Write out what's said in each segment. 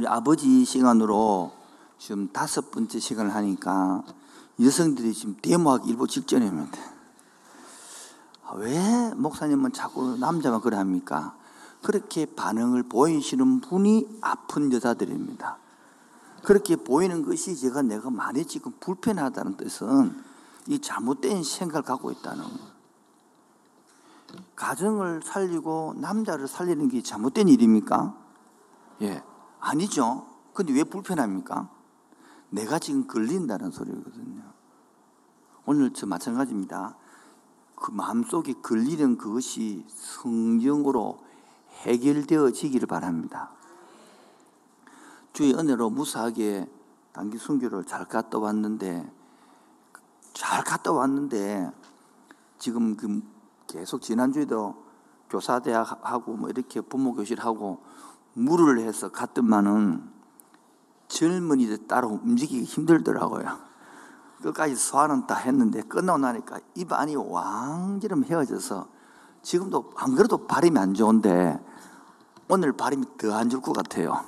우리 아버지 시간으로 지금 다섯 번째 시간을 하니까 여성들이 지금 데모하기 일보 직전입니다. 아, 왜 목사님은 자꾸 남자만 그래 합니까? 그렇게 반응을 보이시는 분이 아픈 여자들입니다. 그렇게 보이는 것이 제가 내가 많이 지금 불편하다는 뜻은 이 잘못된 생각을 갖고 있다는 거예요. 가정을 살리고 남자를 살리는 게 잘못된 일입니까? 예. 아니죠. 근데 왜 불편합니까? 내가 지금 걸린다는 소리거든요. 오늘 저 마찬가지입니다. 그 마음속에 걸리는 그것이 성령으로 해결되어지기를 바랍니다. 주의 은혜로 무사하게 단기 순교를 잘 갔다 왔는데 잘 갔다 왔는데 지금 그 계속 지난주에도 교사대학하고 뭐 이렇게 부모교실하고 물을 해서 갔더만은 젊은이들 따로 움직이기 힘들더라고요. 끝까지 소화는 다 했는데 끝나고 나니까 입안이 왕처럼 헤어져서 지금도 안 그래도 발음이 안 좋은데 오늘 발음이 더 안 좋을 것 같아요.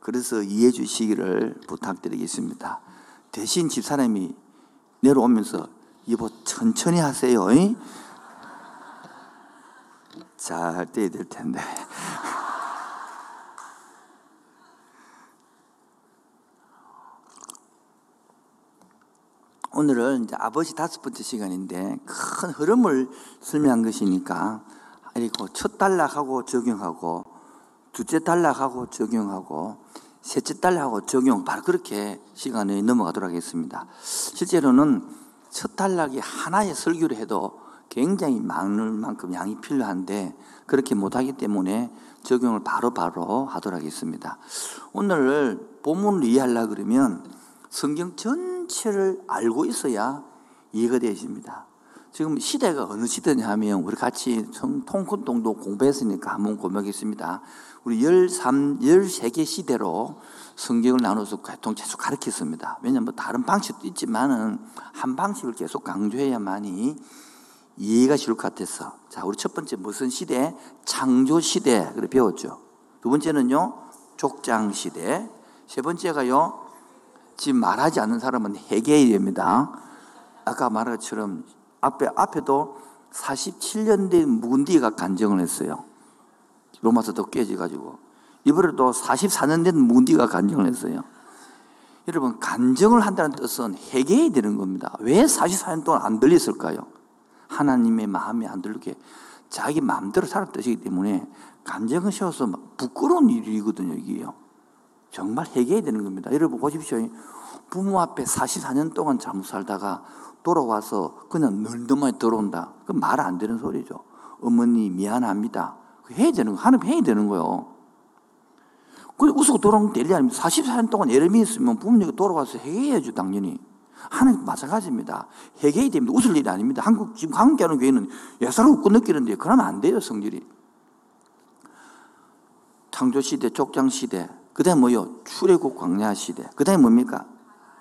그래서 이해해 주시기를 부탁드리겠습니다. 대신 집사람이 내려오면서 여보 천천히 하세요. 잘 떼야 될 텐데. 오늘은 이제 아버지 다섯 번째 시간인데 큰 흐름을 설명한 것이니까 그리고 첫 단락하고 적용하고 두째 단락하고 적용하고 셋째 단락하고 적용 바로 그렇게 시간이 넘어가도록 하겠습니다. 실제로는 첫 단락이 하나의 설교를 해도 굉장히 많을 만큼 양이 필요한데 그렇게 못하기 때문에 적용을 바로바로 바로 하도록 하겠습니다. 오늘 본문을 이해하려 그러면 성경 전 체를 알고 있어야 이해가 되십니다. 지금 시대가 어느 시대냐 하면 우리 같이 통큰동도 공부했으니까 한번 고백했습니다. 우리 13, 13개 시대로 성경을 나눠서 계통 계속 가르쳤습니다. 왜냐하면 뭐 다른 방식도 있지만은 한 방식을 계속 강조해야만이 이해가 쉬울 것 같아서. 자, 우리 첫 번째 무슨 시대? 창조 시대. 그래 배웠죠. 두 번째는요, 족장 시대. 세 번째가요, 지금 말하지 않는 사람은 해계입니다. 아까 말한 것처럼 앞에, 앞에도 47년 된 묵은디가 간정을 했어요. 로마서도 깨져가지고. 이번에도 44년 된 묵은디가 간정을 했어요. 여러분, 간정을 한다는 뜻은 해결해야 되는 겁니다. 왜 44년 동안 안 들렸을까요? 하나님의 마음에 안 들게 자기 마음대로 살았듯이기 때문에 간정을 세워서 부끄러운 일이거든요, 이게요. 정말 해결해야 되는 겁니다. 여러분 보십시오. 부모 앞에 44년 동안 잘못 살다가 돌아와서 그냥 널더만 들어온다. 그 말 안 되는 소리죠. 어머니 미안합니다. 그 해야 되는 거, 하나님 해야 되는 거요. 그 웃고 돌아오는 게 일이 아닙니다. 44년 동안 예름이 있으면 부모님이 돌아와서 해야죠, 당연히. 하나님 마찬가지입니다. 해결이 됩니다. 웃을 일이 아닙니다. 한국, 지금 한국 하는 교회는 예사를 웃고 느끼는데, 그러면 안 돼요, 성질이. 창조시대, 족장시대, 그 다음에 뭐요? 출애굽 광야 시대. 그 다음에 뭡니까?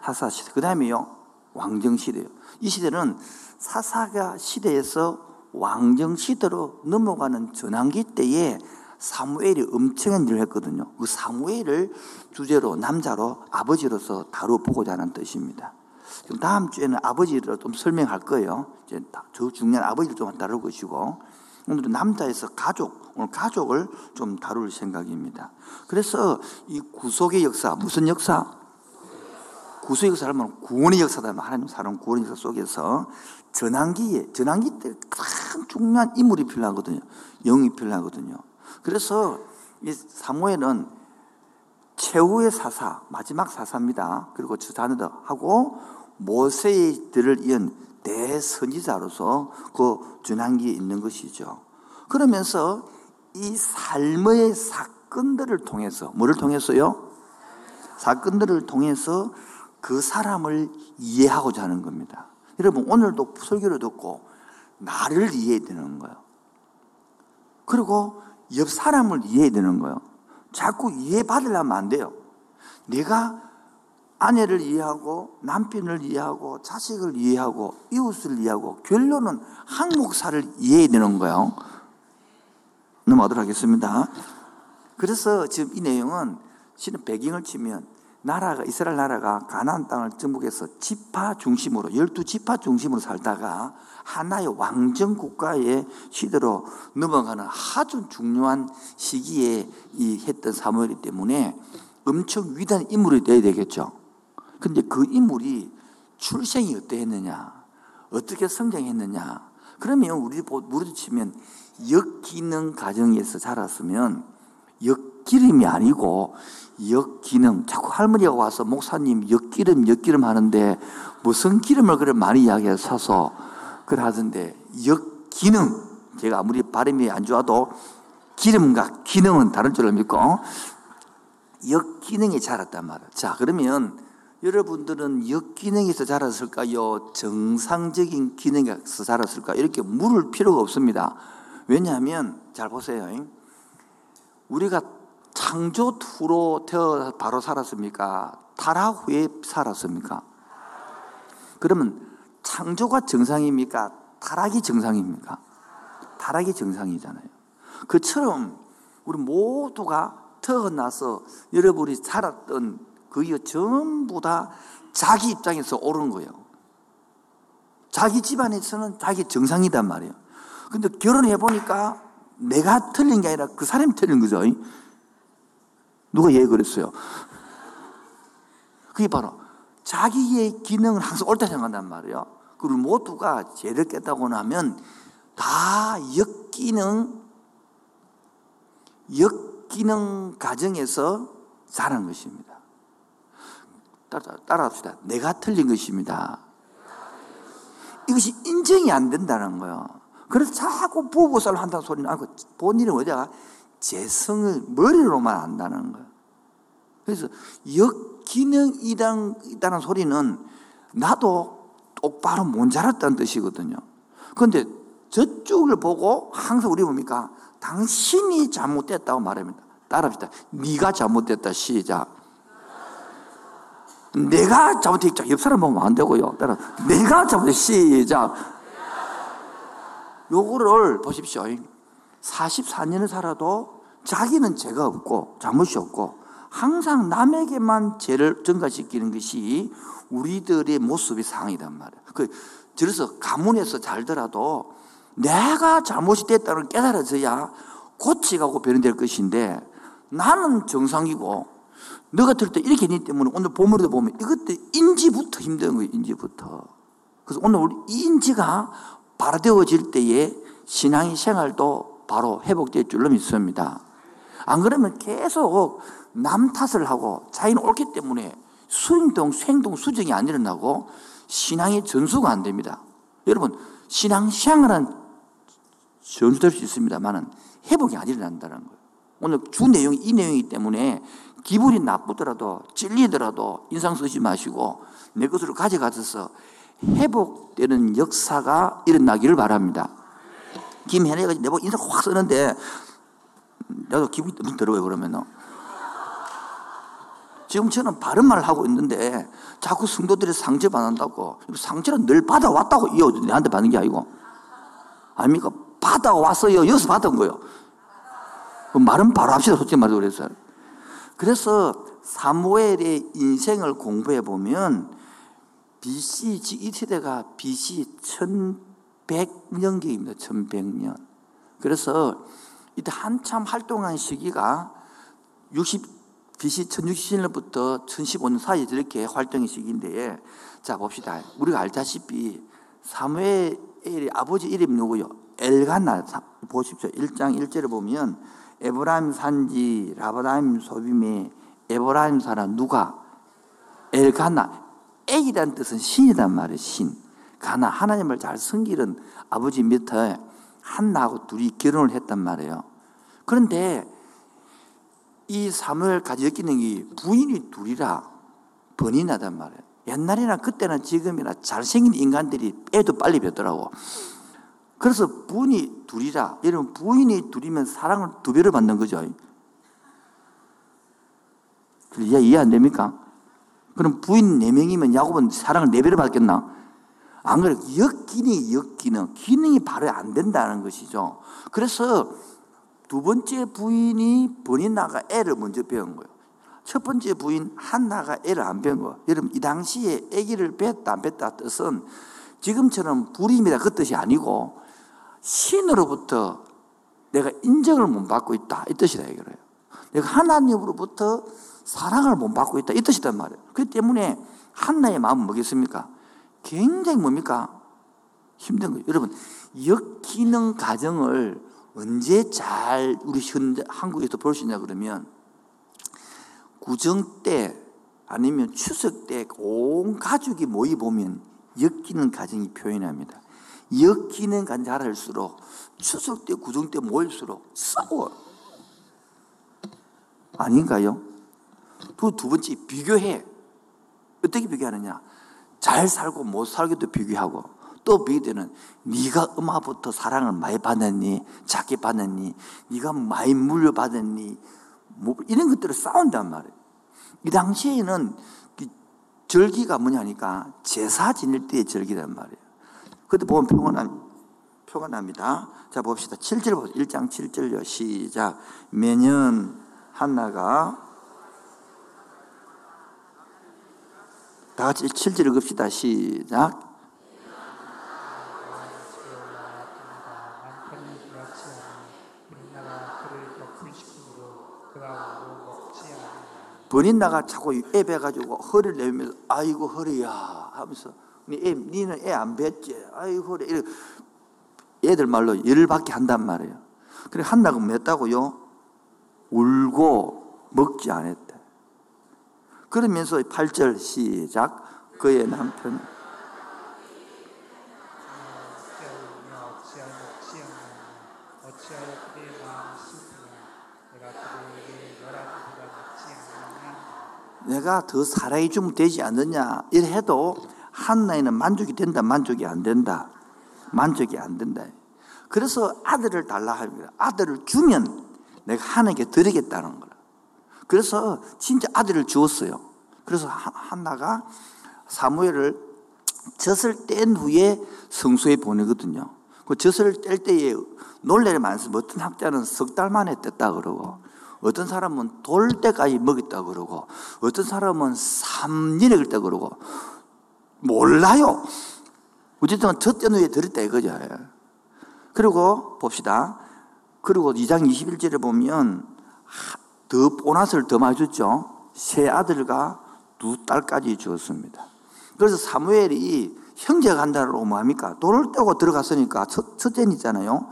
사사 시대. 그 다음에요? 왕정 시대요. 이 시대는 사사가 시대에서 왕정 시대로 넘어가는 전환기 때에 사무엘이 엄청난 일을 했거든요. 그 사무엘을 주제로 남자로 아버지로서 다뤄보고자 하는 뜻입니다. 다음 주에는 아버지를 좀 설명할 거예요. 이제 저 중요한 아버지를 좀 다룰 것이고 오늘은 남자에서 가족, 오늘 가족을 좀 다룰 생각입니다. 그래서 이 구속의 역사, 무슨 역사? 구속의 역사를 하면 구원의 역사다. 하나님 사람 구원의 역사 속에서 전환기에, 전환기 때큰 중요한 인물이 필요하거든요. 영이 필요하거든요. 그래서 이 사무엘은 최후의 사사, 마지막 사사입니다. 그리고 주사느더 하고 모세들을 이은 대선지자로서 그 준한기에 있는 것이죠. 그러면서 이 삶의 사건들을 통해서 뭐를 통해서요? 사건들을 통해서 그 사람을 이해하고자 하는 겁니다. 여러분 오늘도 설교를 듣고 나를 이해해야 되는 거예요. 그리고 옆 사람을 이해해야 되는 거예요. 자꾸 이해받으려면 안 돼요. 내가 아내를 이해하고 남편을 이해하고 자식을 이해하고 이웃을 이해하고 결론은 한 목사를 이해해야 되는 거예요. 넘어가도록 하겠습니다. 그래서 지금 이 내용은 실은 배경을 치면 나라가 이스라엘 나라가 가나안 땅을 정복해서 지파 중심으로 열두 지파 중심으로 살다가 하나의 왕정 국가의 시대로 넘어가는 아주 중요한 시기에 이 했던 사무엘이 때문에 엄청 위대한 인물이 돼야 되겠죠. 근데 그 인물이 출생이 어떠했느냐, 어떻게 성장했느냐. 그러면 우리 무릎 치면 역기능 가정에서 자랐으면 역기름이 아니고 역기능. 자꾸 할머니가 와서 목사님 역기름, 역기름 하는데 무슨 기름을 그래 많이 이야기해서 사서 그래 하던데 역기능. 제가 아무리 발음이 안 좋아도 기름과 기능은 다른 줄을 믿고 역기능이 자랐단 말이에요. 자, 그러면 여러분들은 역기능에서 자랐을까요? 정상적인 기능에서 자랐을까? 이렇게 물을 필요가 없습니다. 왜냐하면, 잘 보세요. 우리가 창조 후로 태어 바로 살았습니까? 타락 후에 살았습니까? 그러면 창조가 정상입니까? 타락이 정상입니까? 타락이 정상이잖아요. 그처럼 우리 모두가 태어나서 여러분이 살았던 그게 전부 다 자기 입장에서 옳은 거예요. 자기 집안에서는 자기 정상이단 말이에요. 근데 결혼해 보니까 내가 틀린 게 아니라 그 사람이 틀린 거죠. 누가 얘기 그랬어요? 그게 바로 자기의 기능을 항상 옳다 생각한단 말이에요. 그리고 모두가 죄를 깼다고 나면 다 역기능, 역기능 가정에서 자란 것입니다. 따라, 따라 합시다. 내가 틀린 것입니다. 이것이 인정이 안 된다는 거예요. 그래서 자꾸 부부살 한다는 소리는 아니고 본인은 어디가 재성을 머리로만 안다는 거예요. 그래서 역기능이다는 소리는 나도 똑바로 못 자랐다는 뜻이거든요. 그런데 저쪽을 보고 항상 우리 뭡니까? 당신이 잘못됐다고 말합니다. 따라합시다. 네가 잘못됐다. 시작. 내가 잘못했죠. 옆 사람 보면 안 되고요. 따라 내가 잘못했 시작. 요거를 보십시오. 44년을 살아도 자기는 죄가 없고 잘못이 없고 항상 남에게만 죄를 전가시키는 것이 우리들의 모습의 상이단 말이에요. 그, 그래서 가문에서 잘더라도 내가 잘못이 됐다는 깨달아져야 고치가고 변화될 것인데 나는 정상이고 너가 들을 때 이렇게 했기 때문에 오늘 보물도 보면 이것도 인지부터 힘든 거예요, 인지부터. 그래서 오늘 우리 인지가 바로되어질 때에 신앙의 생활도 바로 회복될 줄로 믿습니다. 안 그러면 계속 남 탓을 하고 자기는 옳기 때문에 수행동, 수행동, 수정이 안 일어나고 신앙의 전수가 안 됩니다. 여러분, 신앙 생활은 전수될 수 있습니다만은 회복이 안 일어난다는 거예요. 오늘 주 내용이 이 내용이기 때문에 기분이 나쁘더라도 찔리더라도 인상 쓰지 마시고 내 것으로 가져가셔서 회복되는 역사가 일어나기를 바랍니다. 김현애가 내보고 인상 확 쓰는데 나도 기분이 좀 들어요 그러면 지금 저는 바른 말을 하고 있는데 자꾸 성도들이 상처 받는다고 상처는 늘 받아왔다고 이어 내한테 받는 게 아니고. 아닙니까? 받아왔어요. 여기서 받은 거예요. 그 말은 바로 합시다 솔직히 말해서 그랬어요 그래서 사무엘의 인생을 공부해 보면 BC 이 시대가 BC 1100년경입니다. 1100년. 그래서 이때 한참 활동한 시기가 60 BC 1067년부터 1015년 사이 이렇게 활동의 시기인데 자 봅시다. 우리가 알다시피 사무엘의 아버지 이름이 누구요? 엘가나 보십시오. 1장 1절에 보면 에브라임 산지 라바다임 소빔의 에브라임 사람 누가 엘가나 애기란 뜻은 신이란 말이에요. 신. 가나 하나님을 잘 섬기는 아버지 밑에 한나하고 둘이 결혼을 했단 말이에요. 그런데 이 사무엘까지 엮이는 게 부인이 둘이라 번이 나단 말이에요. 옛날이나 그때나 지금이나 잘생긴 인간들이 애도 빨리 뵙더라고. 그래서 부인이 둘이라, 여러분 부인이 둘이면 사랑을 두 배로 받는 거죠. 이해, 이해 안 됩니까? 그럼 부인 네 명이면 야곱은 사랑을 네 배로 받겠나? 안 그래. 역기능이 역기능. 기능이 바로 안 된다는 것이죠. 그래서 두 번째 부인이 번이 나가 애를 먼저 배운 거예요. 첫 번째 부인 한나가 애를 안뵌 거. 여러분 이 당시에 아기를 뺐다 안 뺐다 뜻은 지금처럼 불임이다 그 뜻이 아니고 신으로부터 내가 인정을 못 받고 있다 이 뜻이다 이거예요. 내가 하나님으로부터 사랑을 못 받고 있다 이 뜻이단 말이에요. 그 때문에 한나의 마음은 뭐겠습니까? 굉장히 뭡니까? 힘든 거예요. 여러분 역기능 가정을 언제 잘 우리 현대 한국에서 볼 수 있냐 그러면 구정 때 아니면 추석 때 온 가족이 모이 보면 엮이는 가정이 표현합니다. 엮이는 잘할수록 추석 때 구정 때 모일수록 싸워. 아닌가요? 또 두 번째 비교해. 어떻게 비교하느냐? 잘 살고 못 살기도 비교하고 또 비교되는 네가 엄마부터 사랑을 많이 받았니? 작게 받았니? 네가 많이 물려받았니? 뭐 이런 것들을 싸운단 말이에요. 이 당시에는 그 절기가 뭐냐니까 제사 지낼 때의 절기란 말이에요. 그때 보면 표가 납니다. 자 봅시다. 7절 보세요. 1장 7절요. 시작. 매년 한나가 다 같이 7절 읽읍시다. 시작. 번인 나가 자꾸 애 배가지고 허리를 내밀면서 아이고 허리야 하면서 애, 니는 애 안 뵀지? 아이고 이렇게 애들 말로 열받게 한단 말이에요. 그래 한나가 맸다고요? 울고 먹지 않았대. 그러면서 8절 시작. 그의 남편. 내가 더 주면 되지 않느냐? 이래 해도 한나이는 만족이 된다 만족이 안 된다. 만족이 안 된다. 그래서 아들을 달라 합니다 아들을 주면 내가 하나님께 드리겠다는 거라. 그래서 진짜 아들을 주었어요. 그래서 한나가 사무엘을 젖을 뗀 후에 성소에 보내거든요. 그 젖을 뗄 때에 놀래를 많습니다 어떤 학자는 석 달 만에 뗐다 그러고 어떤 사람은 돌 때까지 먹였다 그러고 어떤 사람은 3년에 걸다 그러고 몰라요. 어쨌든 첫째 누에 들었다 이거죠. 그리고 봅시다. 그리고 2장 21절에 보면 더 보너스를 더 많이 줬죠. 세 아들과 두 딸까지 주었습니다. 그래서 사무엘이 형제가 간다고 뭐합니까? 돌을 떼고 들어갔으니까 첫, 째는 있잖아요.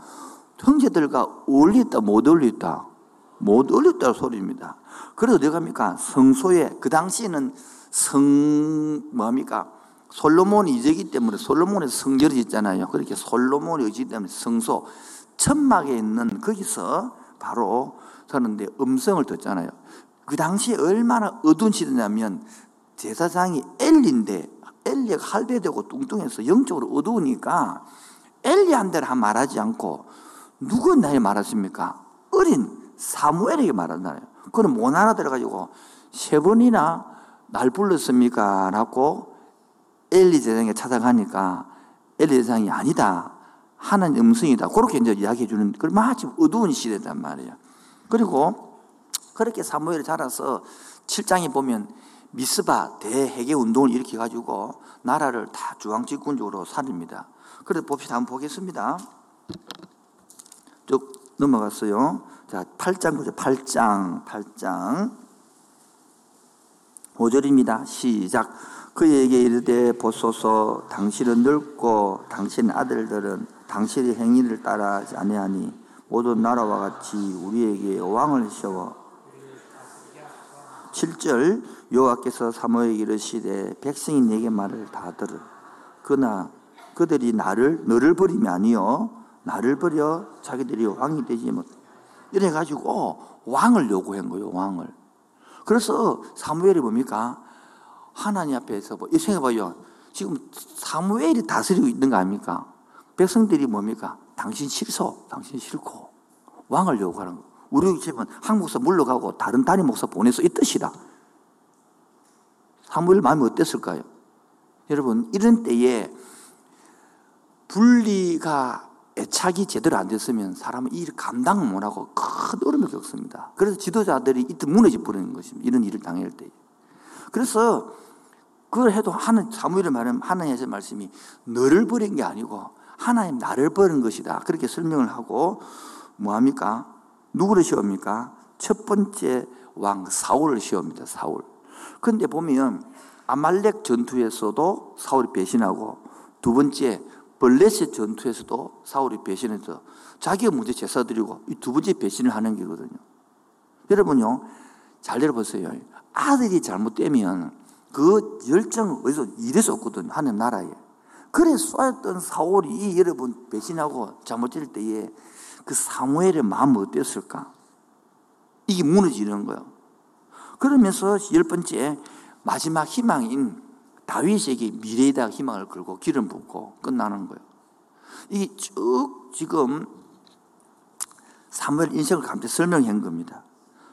형제들과 어울렸다 못 어울렸다. 못 어렸다는 소리입니다. 그래서 어디 갑니까? 성소에, 그 당시에는 성, 뭐합니까? 솔로몬이 이제기 때문에 솔로몬의 성결이 있잖아요. 그렇게 솔로몬이 의지 때문에 성소, 천막에 있는 거기서 바로 사는데 음성을 듣잖아요. 그 당시에 얼마나 어두운 시대냐면 제사장이 엘리인데 엘리가 할배되고 뚱뚱해서 영적으로 어두우니까 엘리한테는 말하지 않고 누구한테 말했습니까? 어린 사무엘에게 말한다요. 그럼 못 알아들어가지고 세 번이나 날 불렀습니까? 라고 엘리 제장에 찾아가니까 엘리 제장이 아니다. 하나님 음성이다. 그렇게 이제 이야기해 주는, 그 마침 어두운 시대단 말이에요. 그리고 그렇게 사무엘이 자라서 7장에 보면 미스바 대해계 운동을 일으켜 가지고 나라를 다 중앙집권적으로 살립니다. 그래서 봅시다. 한번 보겠습니다. 쭉 넘어갔어요. 자, 8장 보죠. 8장, 8장. 5절입니다. 시작. 그에게 이르되 보소서 당신은 늙고 당신 아들들은 당신의 행위를 따라하지 아니하니 모든 나라와 같이 우리에게 왕을 세워 7절 여호와께서 사모에게 이르시되 백성이 내게 말을 다 들으 그나 그들이 나를 너를 버리면 아니요 나를 버려 자기들이 왕이 되지 못 이래 가지고 왕을 요구한 거예요, 왕을. 그래서 사무엘이 뭡니까? 하나님 앞에서 뭐, 생각해봐요. 지금 사무엘이 다스리고 있는 거 아닙니까? 백성들이 뭡니까? 당신 싫소, 당신 싫고, 왕을 요구하는 거. 우리 집은 한국서 물러가고 다른 단임 목사 보내서 이 뜻이다. 사무엘 마음이 어땠을까요? 여러분, 이런 때에 분리가 애착이 제대로 안 됐으면 사람은 이 감당 못하고 큰 어려움을 겪습니다. 그래서 지도자들이 이때 무너져 버리는 것입니다. 이런 일을 당할 때. 그래서 그걸 해도 하는 사무엘을 말하면 하나님의 말씀이 너를 버린 게 아니고 하나님 나를 버린 것이다. 그렇게 설명을 하고 뭐합니까? 누구를 시옵니까? 첫 번째 왕 사울을 시옵니다. 사울. 그런데 보면 아말렉 전투에서도 사울이 배신하고 두 번째 벌레셋 전투에서도 사울이 배신해서 자기가 먼저 제사 드리고 이 두 번째 배신을 하는 게거든요. 여러분요, 잘 들어보세요. 아들이 잘못되면 그 열정은 어디서 이래서 없거든요. 하나님 나라에. 그래 쏘였던 사울이 여러분 배신하고 잘못될 때에 그 사무엘의 마음은 어땠을까? 이게 무너지는 거예요. 그러면서 열 번째 마지막 희망인 다윗에게 미래에다 희망을 걸고 기름 붓고 끝나는 거예요. 이게 쭉 지금 사무엘 인생을 감히 설명한 겁니다.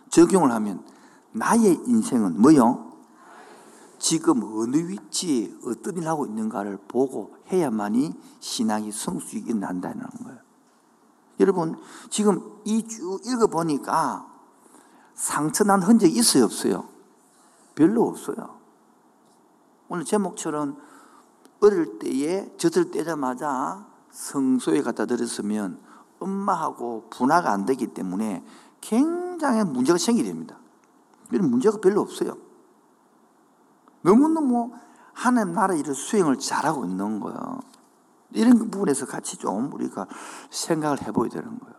적용을 하면 나의 인생은 뭐요? 지금 어느 위치에 어떤 일을 하고 있는가를 보고 해야만이 신앙이 성수익이 난다는 거예요. 여러분, 지금 이 쭉 읽어보니까 상처난 흔적이 있어요, 없어요? 별로 없어요. 오늘 제목처럼 어릴 때에 젖을 떼자마자 성소에 갖다 들였으면 엄마하고 분화가 안 되기 때문에 굉장히 문제가 생기게 됩니다. 이런 문제가 별로 없어요. 너무너무 하나님 나라 일을 수행을 잘하고 있는 거예요. 이런 부분에서 같이 좀 우리가 생각을 해보야 되는 거예요.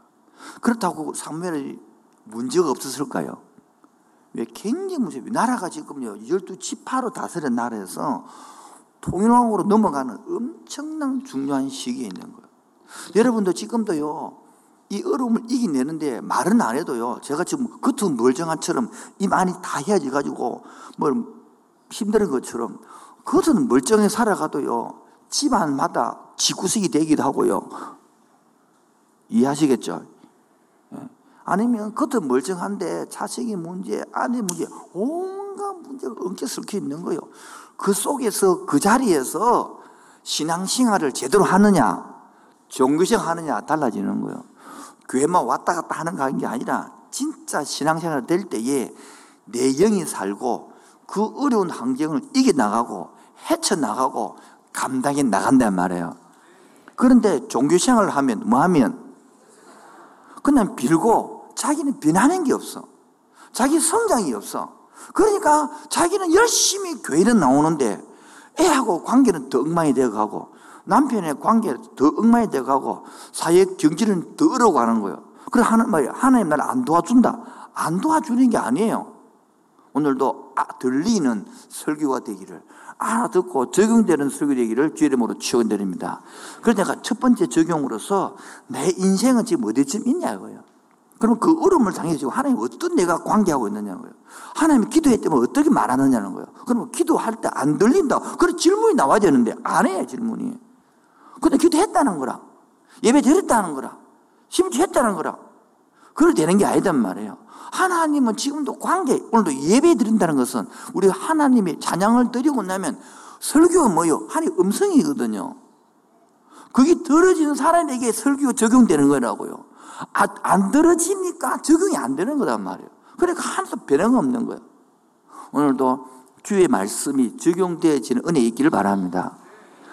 그렇다고 사무엘이 문제가 없었을까요? 왜 굉장히 문제, 나라가 지금요, 12지파로 다스린 나라에서 통일왕으로 넘어가는 엄청난 중요한 시기에 있는 거예요. 여러분도 지금도요, 이 어려움을 이겨내는데 말은 안 해도요, 제가 지금 겉은 멀쩡한처럼 입 안이 다 헤어져 가지고 뭘 힘든 것처럼 겉은 멀쩡히 살아가도요, 집안마다 지구석이 되기도 하고요. 이해하시겠죠? 예. 아니면 겉은 멀쩡한데 자식이 문제, 아내 문제, 온갖 문제가 엉켜 섞여 있는 거예요. 그 속에서 그 자리에서 신앙생활을 제대로 하느냐, 종교생 하느냐 달라지는 거예요. 교회만 왔다 갔다 하는 게 아니라 진짜 신앙생활 될 때에 내 영이 살고 그 어려운 환경을 이겨나가고 헤쳐나가고 감당해 나간단 말이에요. 그런데 종교생활을 하면 뭐 하면 그냥 빌고 자기는 변하는 게 없어. 자기 성장이 없어. 그러니까 자기는 열심히 교회는 나오는데 애하고 관계는 더 엉망이 되어 가고 남편의 관계는 더 엉망이 되어 가고 사회 경제는 더 어려워 가는 거예요. 그래 말이 하나님 나를 안 도와준다. 안 도와주는 게 아니에요. 오늘도 아, 들리는 설교가 되기를 알아듣고 적용되는 설교 되기를 주의 이름으로 축원드립니다. 그래서 내가 첫 번째 적용으로서 내 인생은 지금 어디쯤 있냐고요. 그럼 그 어려움을 당해지고 하나님 어떤 내가 관계하고 있느냐고요. 하나님이 기도했다면 어떻게 말하느냐는 거예요. 그러면 기도할 때 안 들린다. 그런 질문이 나와야 되는데 안 해, 질문이. 근데 기도했다는 거라. 예배 드렸다는 거라. 심지어 했다는 거라. 그걸 되는 게 아니단 말이에요. 하나님은 지금도 관계, 오늘도 예배 드린다는 것은 우리 하나님의 찬양을 드리고 나면 설교가 뭐요? 하나님 음성이거든요. 그게 들어지는 사람에게 설교가 적용되는 거라고요. 아, 안 들어지니까 적용이 안 되는 거란 말이에요. 그러니까 하나도 변화가 없는 거예요. 오늘도 주의 말씀이 적용되어지는 은혜 있기를 바랍니다.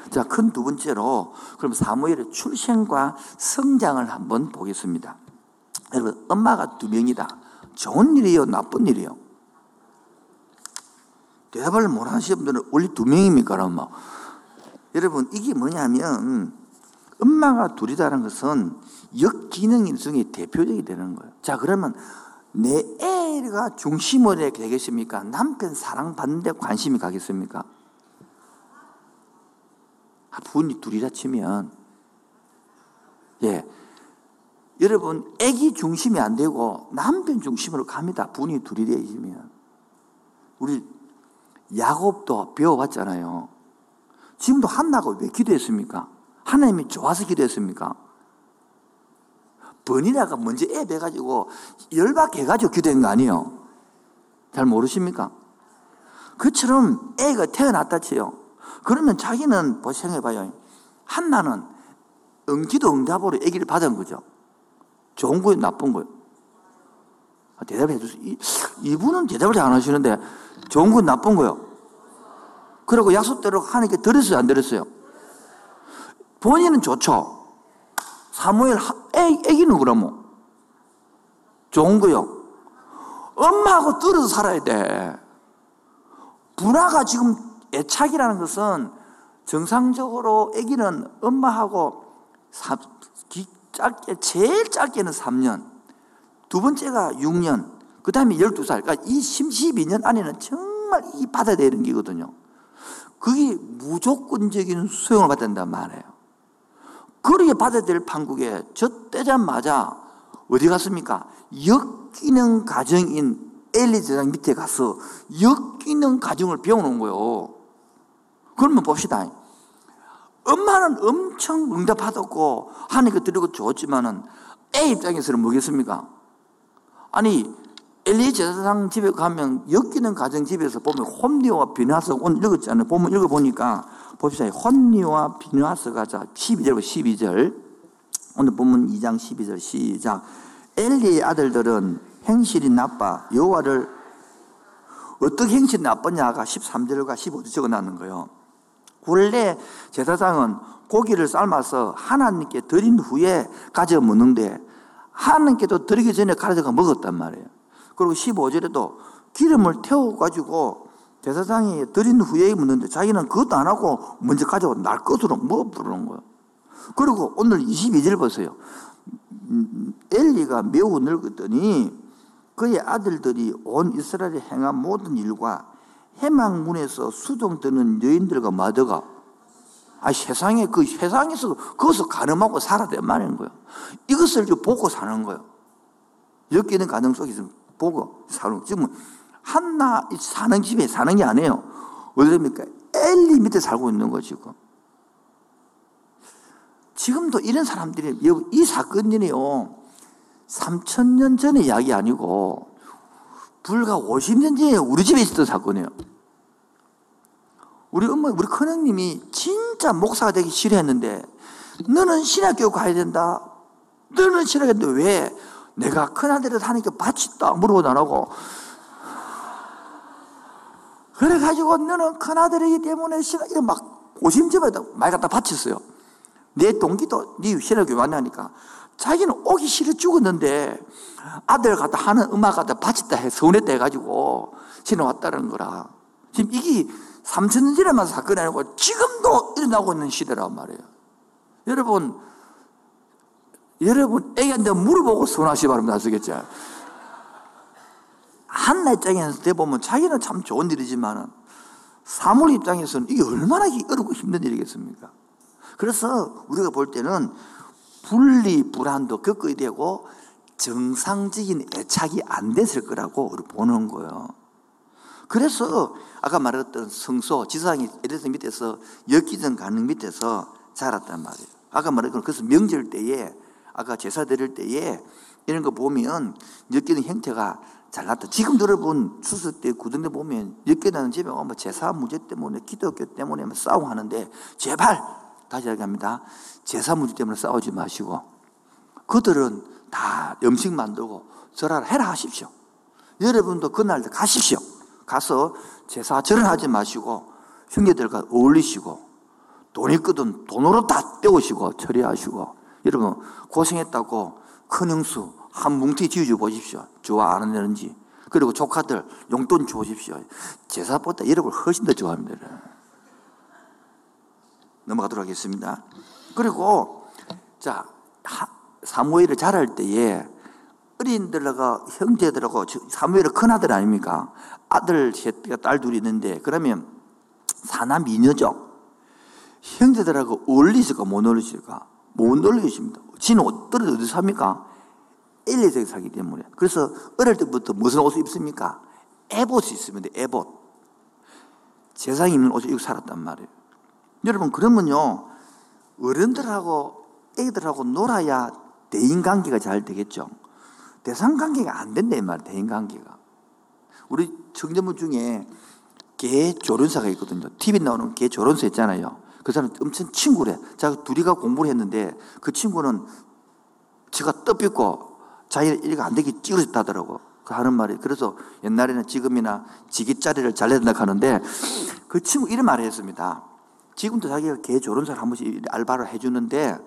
자, 큰 두 번째로 그럼 사무엘의 출생과 성장을 한번 보겠습니다. 여러분, 엄마가 두 명이다. 좋은 일이요, 나쁜 일이요? 대답을 못 하시는 분들은 원래 두 명입니까, 엄마? 여러분, 이게 뭐냐면, 엄마가 둘이다는 것은 역기능 중에 대표적이 되는 거예요. 자, 그러면 내 애가 중심으로 되겠습니까? 남편 사랑받는데 관심이 가겠습니까? 아, 부인이 둘이라 치면, 예. 여러분, 애기 중심이 안 되고 남편 중심으로 갑니다. 분이 둘이 되시면. 우리 야곱도 배워봤잖아요. 지금도 한나가 왜 기도했습니까? 하나님이 좋아서 기도했습니까? 번이라가 먼저 애 배가지고 열받게 해가지고 기도한 거 아니에요? 잘 모르십니까? 그처럼 애가 태어났다 치요. 그러면 자기는, 뭐 생각해봐요. 한나는 응기도 응답으로 아기를 받은 거죠. 좋은 거예요, 나쁜 거예요? 아, 대답해 주세요. 이, 이분은 대답을 안 하시는데 좋은 건 나쁜 거예요. 그리고 약속대로 하나님께 들었어요, 안 들었어요? 본인은 좋죠. 사무엘 애, 애기는 그러면 좋은 거요. 엄마하고 떨어져 살아야 돼. 분화가 지금 애착이라는 것은 정상적으로 아기는 엄마하고 사, 짧게, 제일 짧게는 3년, 두 번째가 6년, 그 다음에 12살. 그러니까 이 12년 안에는 정말 이 받아야 되는 게거든요. 그게 무조건적인 수용을 된단 말이에요. 그렇게 받아야 될 판국에 저 떼자마자 어디 갔습니까? 엮이는 가정인 엘리 제장 밑에 가서 엮이는 가정을 배워놓은 거예요. 그러면 봅시다. 엄마는 엄청 응답받았고 하나님께 드리고 좋았지만은 애 입장에서는 뭐겠습니까? 아니 엘리 제사장 집에 가면 엮이는 가정 집에서 보면 혼리와 비나스 오늘 읽었잖아요. 보면 읽어보니까 봅시다. 혼리와 비나스가 자 12절 12절 오늘 보면 2장 12절 시작 엘리의 아들들은 행실이 나빠 여호와를 어떻게 행실이 나쁘냐가 13절과 15절 적어놨는 거예요. 원래 제사장은 고기를 삶아서 하나님께 드린 후에 가져 먹는데 하나님께도 드리기 전에 가져가 먹었단 말이에요. 그리고 15절에도 기름을 태워가지고 제사장이 드린 후에 먹는데 자기는 그것도 안 하고 먼저 가져고 날 것으로 뭐 부르는 거예요. 그리고 오늘 22절 보세요. 엘리가 매우 늙었더니 그의 아들들이 온 이스라엘에 행한 모든 일과 해망문에서 수종되는 여인들과 마더가 아 세상에 그 세상에서 그것을 가늠하고 살아야 말인 거예요. 이것을 보고 사는 거예요. 엮이는 가정 속에서 보고 사는 지금 한나 사는 집에 사는 게 아니에요. 어디입니까? 엘리 밑에 살고 있는 거 지금. 지금도 이런 사람들이 이 사건이요 3천 년 전의 이야기 아니고 불과 50년 전에 우리 집에 있었던 사건이에요. 우리 엄마, 우리 큰형님이 진짜 목사가 되기 싫어했는데, 너는 신학교 가야 된다. 너는 신학교 가는데 왜? 내가 큰아들을 하니까 밭이 딱 하고. 그래가지고 너는 큰아들이기 때문에 신학, 이거 막 고심집에다 말 갖다 바쳤어요. 내 동기도 네 신학교 왔냐니까. 자기는 오기 싫어 죽었는데 아들 갖다 하는 음악 갖다 바쳤다 해 서운했다 해가지고 신어 왔다는 거라. 지금 이게 3천 년 전에만 사건이 아니고 지금도 일어나고 있는 시대란 말이에요. 여러분, 여러분 애기한테 물어보고 서운하시 바랍니다. 아시겠죠? 한나 입장에서 대보면 자기는 참 좋은 일이지만 사물 입장에서는 이게 얼마나 어렵고 힘든 일이겠습니까? 그래서 우리가 볼 때는 분리 불안도 겪어야 되고 정상적인 애착이 안 됐을 거라고 보는 거예요. 그래서 아까 말했던 성소, 지상이 에레스 밑에서 엮이던 가능 밑에서 자랐단 말이에요. 아까 말했던 그래서 명절 때에 아까 제사 드릴 때에 이런 거 보면 엮이는 형태가 잘 났다. 지금 여러분 추수 때 구등대 보면 엮여나는 집에 오면 제사 문제 때문에 기독교 때문에 싸우고 하는데 제발 다시 얘기합니다. 제사 문제 때문에 싸우지 마시고 그들은 다 음식 만들고 절하라 해라 하십시오. 여러분도 그날 가십시오. 가서 제사 절하지 마시고 형제들과 어울리시고 돈 있거든 돈으로 다 떼우시고 처리하시고 여러분 고생했다고 큰 형수 한 뭉티 지어줘 보십시오. 좋아 안 하는지. 그리고 조카들 용돈 주십시오. 제사보다 여러분 훨씬 더 좋아합니다. 넘어가도록 하겠습니다. 그리고 자 사무엘을 자랄 때에 어린들하고 형제들하고 사무엘은 큰 아들 아닙니까? 아들 셋과 딸 둘이 있는데 그러면 사남 미녀죠. 형제들하고 어울리실까 못 어울리실까? 못 어울리십니다. 지는 어떨 어디 삽니까? 엘리에서 사기 때문에. 그래서 어릴 때부터 무슨 옷을 입습니까? 에봇이 있습니다. 에봇. 세상에 있는 옷을 입고 살았단 말이에요. 여러분 그러면요 어른들하고 애들하고 놀아야 대인관계가 잘 되겠죠. 대상관계가 안 된다 이 말, 대인관계가. 우리 청년부 중에 개 조련사가 있거든요. TV 나오는 개 조련사 있잖아요. 그 사람 엄청 친구래. 자가 둘이가 공부를 했는데 그 친구는 지가 떠삐고 자기 일가 안 되게 찌그러졌다더라고. 그 하는 말이. 그래서 옛날에는 지금이나 지기짜리를 잘내야 된다 하는데 그 친구 이런 말을 했습니다. 지금도 자기가 개 조련사를 한 번씩 알바를 해주는데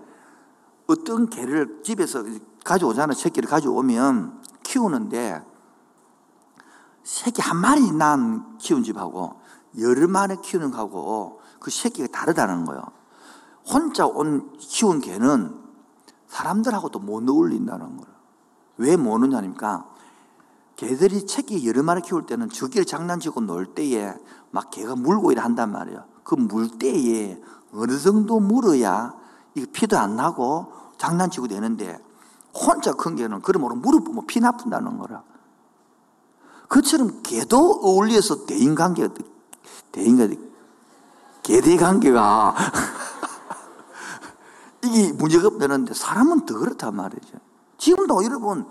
어떤 개를 집에서 가져오잖아. 새끼를 가져오면 키우는데 새끼 한 마리 난 키운 집하고 열흘 만에 키우는 거하고 그 새끼가 다르다는 거예요. 혼자 온 키운 개는 사람들하고도 못 어울린다는 거예요. 왜못 오냐니까 개들이 새끼 여러 마리 키울 때는 저기를 장난치고 놀 때에 막 개가 물고 이래 한단 말이에요. 그 물 때에 어느 정도 물어야 피도 안 나고 장난치고 되는데 혼자 큰 개는 그러므로 무릎 보면 피 나쁜다는 거라. 그처럼 개도 어울려서 대인관계가 대인관계 개대 관계가 이게 문제가 되는데 사람은 더 그렇단 말이죠. 지금도 여러분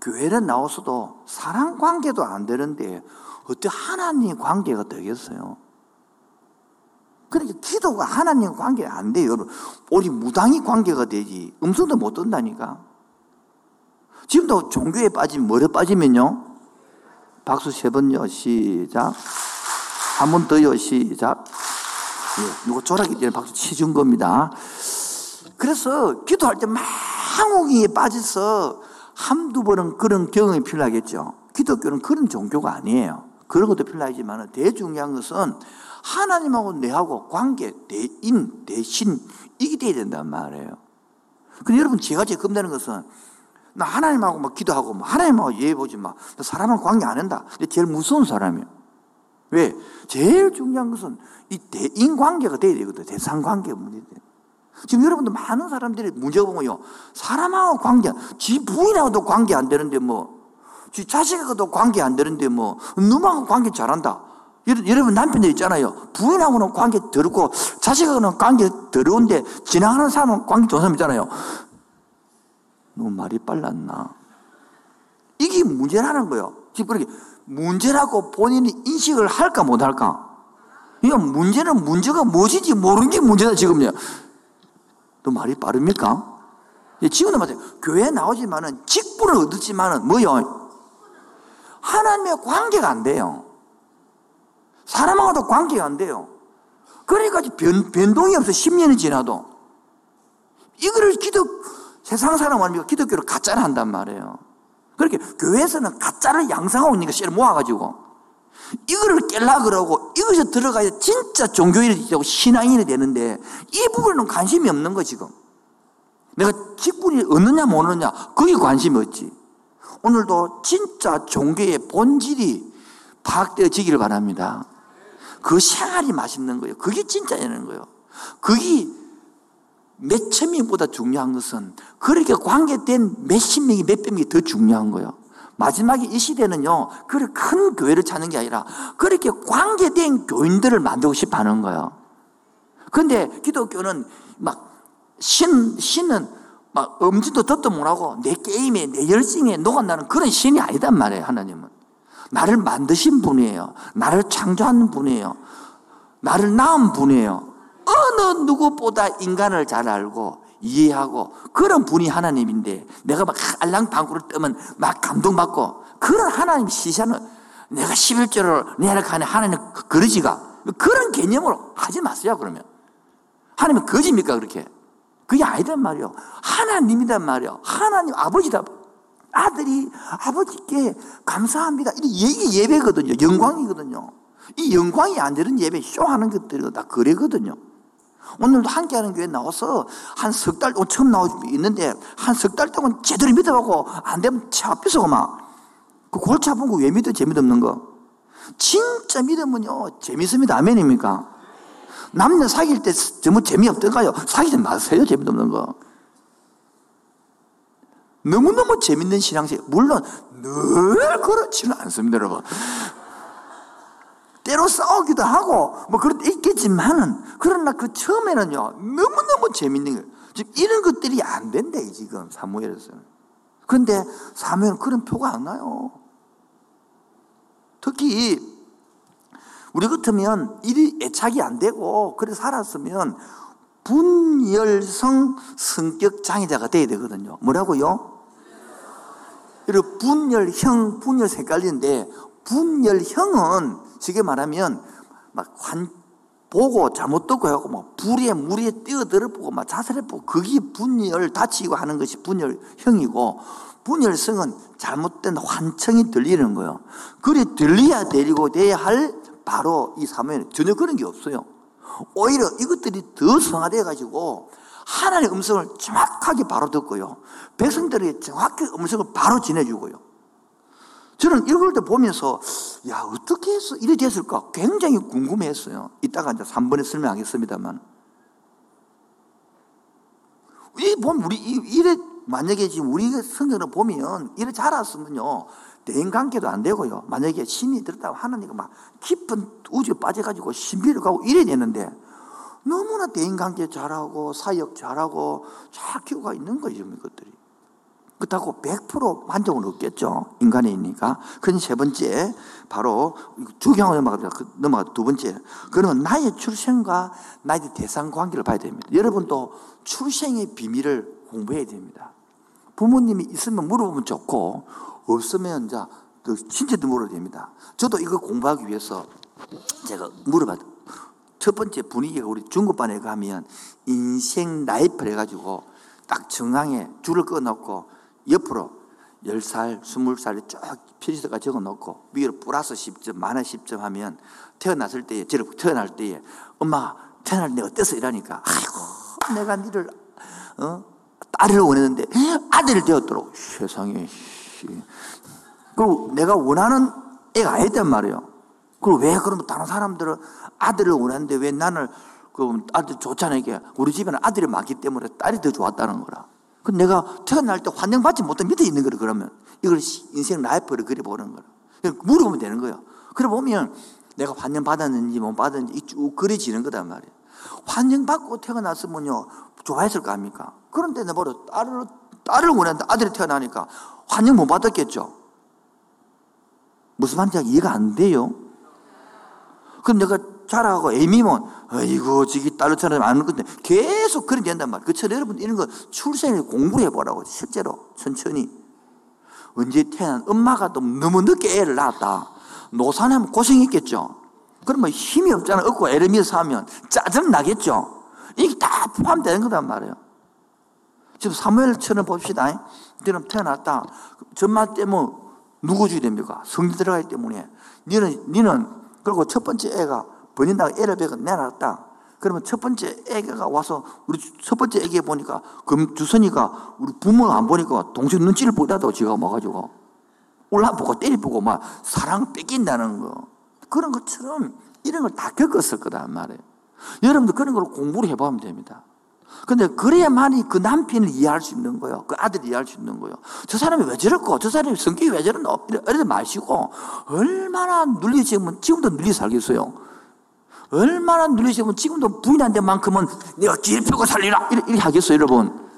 교회에 나와서도 사람 관계도 안 되는데 어떻게 하나님 관계가 되겠어요? 그러니까 기도가 하나님 관계가 안 돼요. 여러분. 우리 무당이 관계가 되지. 음성도 못 듣다니까. 지금도 종교에 빠지면 뭐에 빠지면요? 박수 세 번요. 시작. 한 번 더요. 시작. 예, 누가 졸았기 때문에 박수 치준 겁니다. 그래서 기도할 때 망우기에 빠져서 한두 번은 그런 경험이 필요하겠죠. 기독교는 그런 종교가 아니에요. 그런 것도 필요하지만 대중요한 것은 하나님하고 내하고 관계, 대인, 대신, 이게 돼야 된단 말이에요. 근데 여러분, 제가 제일 겁내는 것은 나 하나님하고 막 기도하고 뭐 하나님하고 예보지 마. 나 사람하고 관계 안 한다. 근데 제일 무서운 사람이에요. 왜? 제일 중요한 것은 이 대인 관계가 돼야 되거든. 대상 관계가 문제돼. 지금 여러분들 많은 사람들이 문제가 보면요. 사람하고 관계, 지 부인하고도 관계 안 되는데 뭐, 지 자식하고도 관계 안 되는데 뭐, 누구하고 관계 잘한다. 여러분 남편들 있잖아요. 부인하고는 관계 더럽고 자식하고는 관계 더러운데 지나가는 사람은 관계 좋은 사람 있잖아요. 너무 말이 빨랐나? 이게 문제라는 거예요. 지금 그렇게 문제라고 본인이 인식을 할까 못할까? 이거 문제는 문제가 무엇인지 모르는 게 문제다 지금요. 또 말이 빠릅니까? 지금도 마찬 교회 나오지만은 직분을 얻었지만은 뭐요? 하나님의 관계가 안 돼요. 사람하고도 관계가 안 돼요. 그러니까 변, 변동이 없어. 10년이 지나도. 이거를 기독, 세상 사람 아니면 기독교를 가짜를 한단 말이에요. 그렇게 교회에서는 가짜를 양상하고 있는 것을 모아가지고 이거를 깰라 그러고 이것에 들어가야 진짜 종교인이 되고 신앙인이 되는데 이 부분은 관심이 없는 거 지금. 내가 직분이 얻느냐 못 얻느냐 그게 관심이 없지. 오늘도 진짜 종교의 본질이 파악되어지기를 바랍니다. 그 생활이 맛있는 거예요. 그게 진짜라는 거예요. 그게 몇천 명보다 중요한 것은 그렇게 관계된 몇십 명이 몇백 명이 더 중요한 거예요. 마지막에 이 시대는요, 그렇게 큰 교회를 찾는 게 아니라 그렇게 관계된 교인들을 만들고 싶어 하는 거예요. 근데 기독교는 막 신, 신은 막 엄지도 덧도 못하고 내 게임에, 내 열정에 녹아나는 그런 신이 아니단 말이에요, 하나님은. 나를 만드신 분이에요. 나를 창조하는 분이에요. 나를 낳은 분이에요. 어느 누구보다 인간을 잘 알고 이해하고 그런 분이 하나님인데 내가 막 알랑방구를 뜨면 막 감동받고 그런 하나님 시선은 내가 11조를 내려가는 하나님 그러지가 그런 개념으로 하지 마세요 그러면 하나님은 거짓입니까 그렇게 그게 아니단 말이요 하나님이단 말이요 하나님 아버지다 아들이 아버지께 감사합니다 이게 예배거든요 영광이거든요 이 영광이 안 되는 예배 쇼하는 것들이 다 그래거든요 오늘도 함께하는 교회 나와서 한 석 달, 처음 나오고 있는데 한 석 달 동안 제대로 믿어보고 안 되면 차 뺏어고 막. 그 골치 아픈 거 왜 믿어? 재미도 없는 거. 진짜 믿으면요, 재밌습니다. 아멘입니까? 남녀 사귈 때 전부 재미없던가요? 사귀지 마세요. 재미도 없는 거. 너무너무 재밌는 신앙생 물론 늘 그렇지는 않습니다, 여러분. 때로 싸우기도 하고 뭐 그런 때 있겠지만은 그러나 그 처음에는요 너무너무 재밌는 거예요. 지금 이런 것들이 안 된대 지금 사무엘에서는. 그런데 사무엘은 그런 표가 안 나요. 특히 우리 같으면 일이 애착이 안 되고 그래 살았으면 분열성 성격 장애자가 돼야 되거든요. 뭐라고요? 여러분 분열형, 분열 헷갈리는데 분열형은 쉽게 말하면 막 환, 보고 잘못 듣고 하고 뭐 불에 물에 뛰어들어 보고 막 자살해 보고 그게 분열 다치고 하는 것이 분열형이고 분열성은 잘못된 환청이 들리는 거예요. 그래 들려야 데리고 돼야 할 바로 이 사무엘 전혀 그런 게 없어요. 오히려 이것들이 더 성화되어 가지고 하나님의 음성을 정확하게 바로 듣고요. 백성들이 정확히 음성을 바로 지내주고요. 저는 이걸 때 보면서, 야, 어떻게 해서 이래 됐을까? 굉장히 궁금했어요. 이따가 이제 3번에 설명하겠습니다만. 이 보면 우리 이래 만약에 지금 우리 성경을 보면 이래 자랐으면요. 대인 관계도 안 되고요. 만약에 신이 들었다고 하나님과 막 깊은 우주에 빠져가지고 신비를 가고 이래야 되는데 너무나 대인 관계 잘하고 사역 잘하고 잘 키우고 있는 거죠, 이것들이. 그렇다고 100% 만족은 없겠죠. 인간이니까. 그건 세 번째, 바로 주경을 넘어가다 넘어가 두 번째. 그러면 나의 출생과 나의 대상 관계를 봐야 됩니다. 여러분도 출생의 비밀을 공부해야 됩니다. 부모님이 있으면 물어보면 좋고, 없으면 이제 친척도 물어야 됩니다. 저도 이거 공부하기 위해서 제가 물어봤 첫 번째 분위기가 우리 중급반에 가면 인생 라이프를 해가지고 딱 정황에 줄을 끊어놓고 옆으로 10살, 20살에 쭉 표시서가 적어 놓고 위로 플러스 10점, 마이너스 10점 하면 태어났을 때에, 저를 태어날 때에 엄마가 태어날 때 어땠어? 이러니까 아이고, 내가 니를, 어? 딸을 원했는데 아들을 되었도록 세상에, 그리고 내가 원하는 애가 아니단 말이에요. 그리고 왜 그러면 다른 사람들은 아들을 원하는데 왜 나는 그 아들 좋잖아 이게 우리 집에는 아들이 많기 때문에 딸이 더 좋았다는 거라. 그 내가 태어날 때 환영받지 못한 밑에 있는 거를 그러면 이걸 인생 라이프를 그려보는 거라. 물어보면 되는 거예요. 그래 보면 내가 환영받았는지 못 받았는지 쭉 그려지는 거단 말이에요. 환영받고 태어났으면요 좋아했을 거 아닙니까? 그런데 내버려 딸을 딸을 원하는데 아들이 태어나니까 환영 못 받았겠죠. 무슨 말인지 이해가 안 돼요. 그럼 내가 자라고 애미면 아이고 저기 딸로 태어나면 아는 건데 계속 그래 된단 말이에요. 그처럼 여러분 이런 거 출생을 공부해 보라고 실제로 천천히 언제 태어난 엄마가 또 너무 늦게 애를 낳았다. 노산하면 고생했겠죠. 그러면 힘이 없잖아. 없고 애를 미어서 하면 짜증 나겠죠. 이게 다 포함되는 거단 말이에요. 지금 사무엘처럼 봅시다. 그럼 태어났다. 전마 때문에 누구 주야 됩니까? 성지 들어가기 때문에. 니는, 니는, 그리고 첫 번째 애가 버린다고 애를 배가 내놨다. 그러면 첫 번째 애가 와서 우리 첫 번째 애기 보니까 금 주선이가 우리 부모가 안 보니까 동생 눈치를 보다도 지가 와가지고 올라보고 때려보고 막 사랑 뺏긴다는 거. 그런 것처럼 이런 걸 다 겪었을 거다 말이에요. 여러분도 그런 걸 공부를 해보면 됩니다. 근데 그래야만이 그 남편을 이해할 수 있는 거예요. 그 아들을 이해할 수 있는 거예요. 저 사람이 왜 저럴까? 저 사람이 성격이 왜 저러나? 이러지 마시고, 얼마나 눌리시면 지금도 눌리 살겠어요. 얼마나 눌리시면 지금도 부인한 데만큼은 내가 기를 펴고 살리라! 이렇게 하겠어요, 여러분.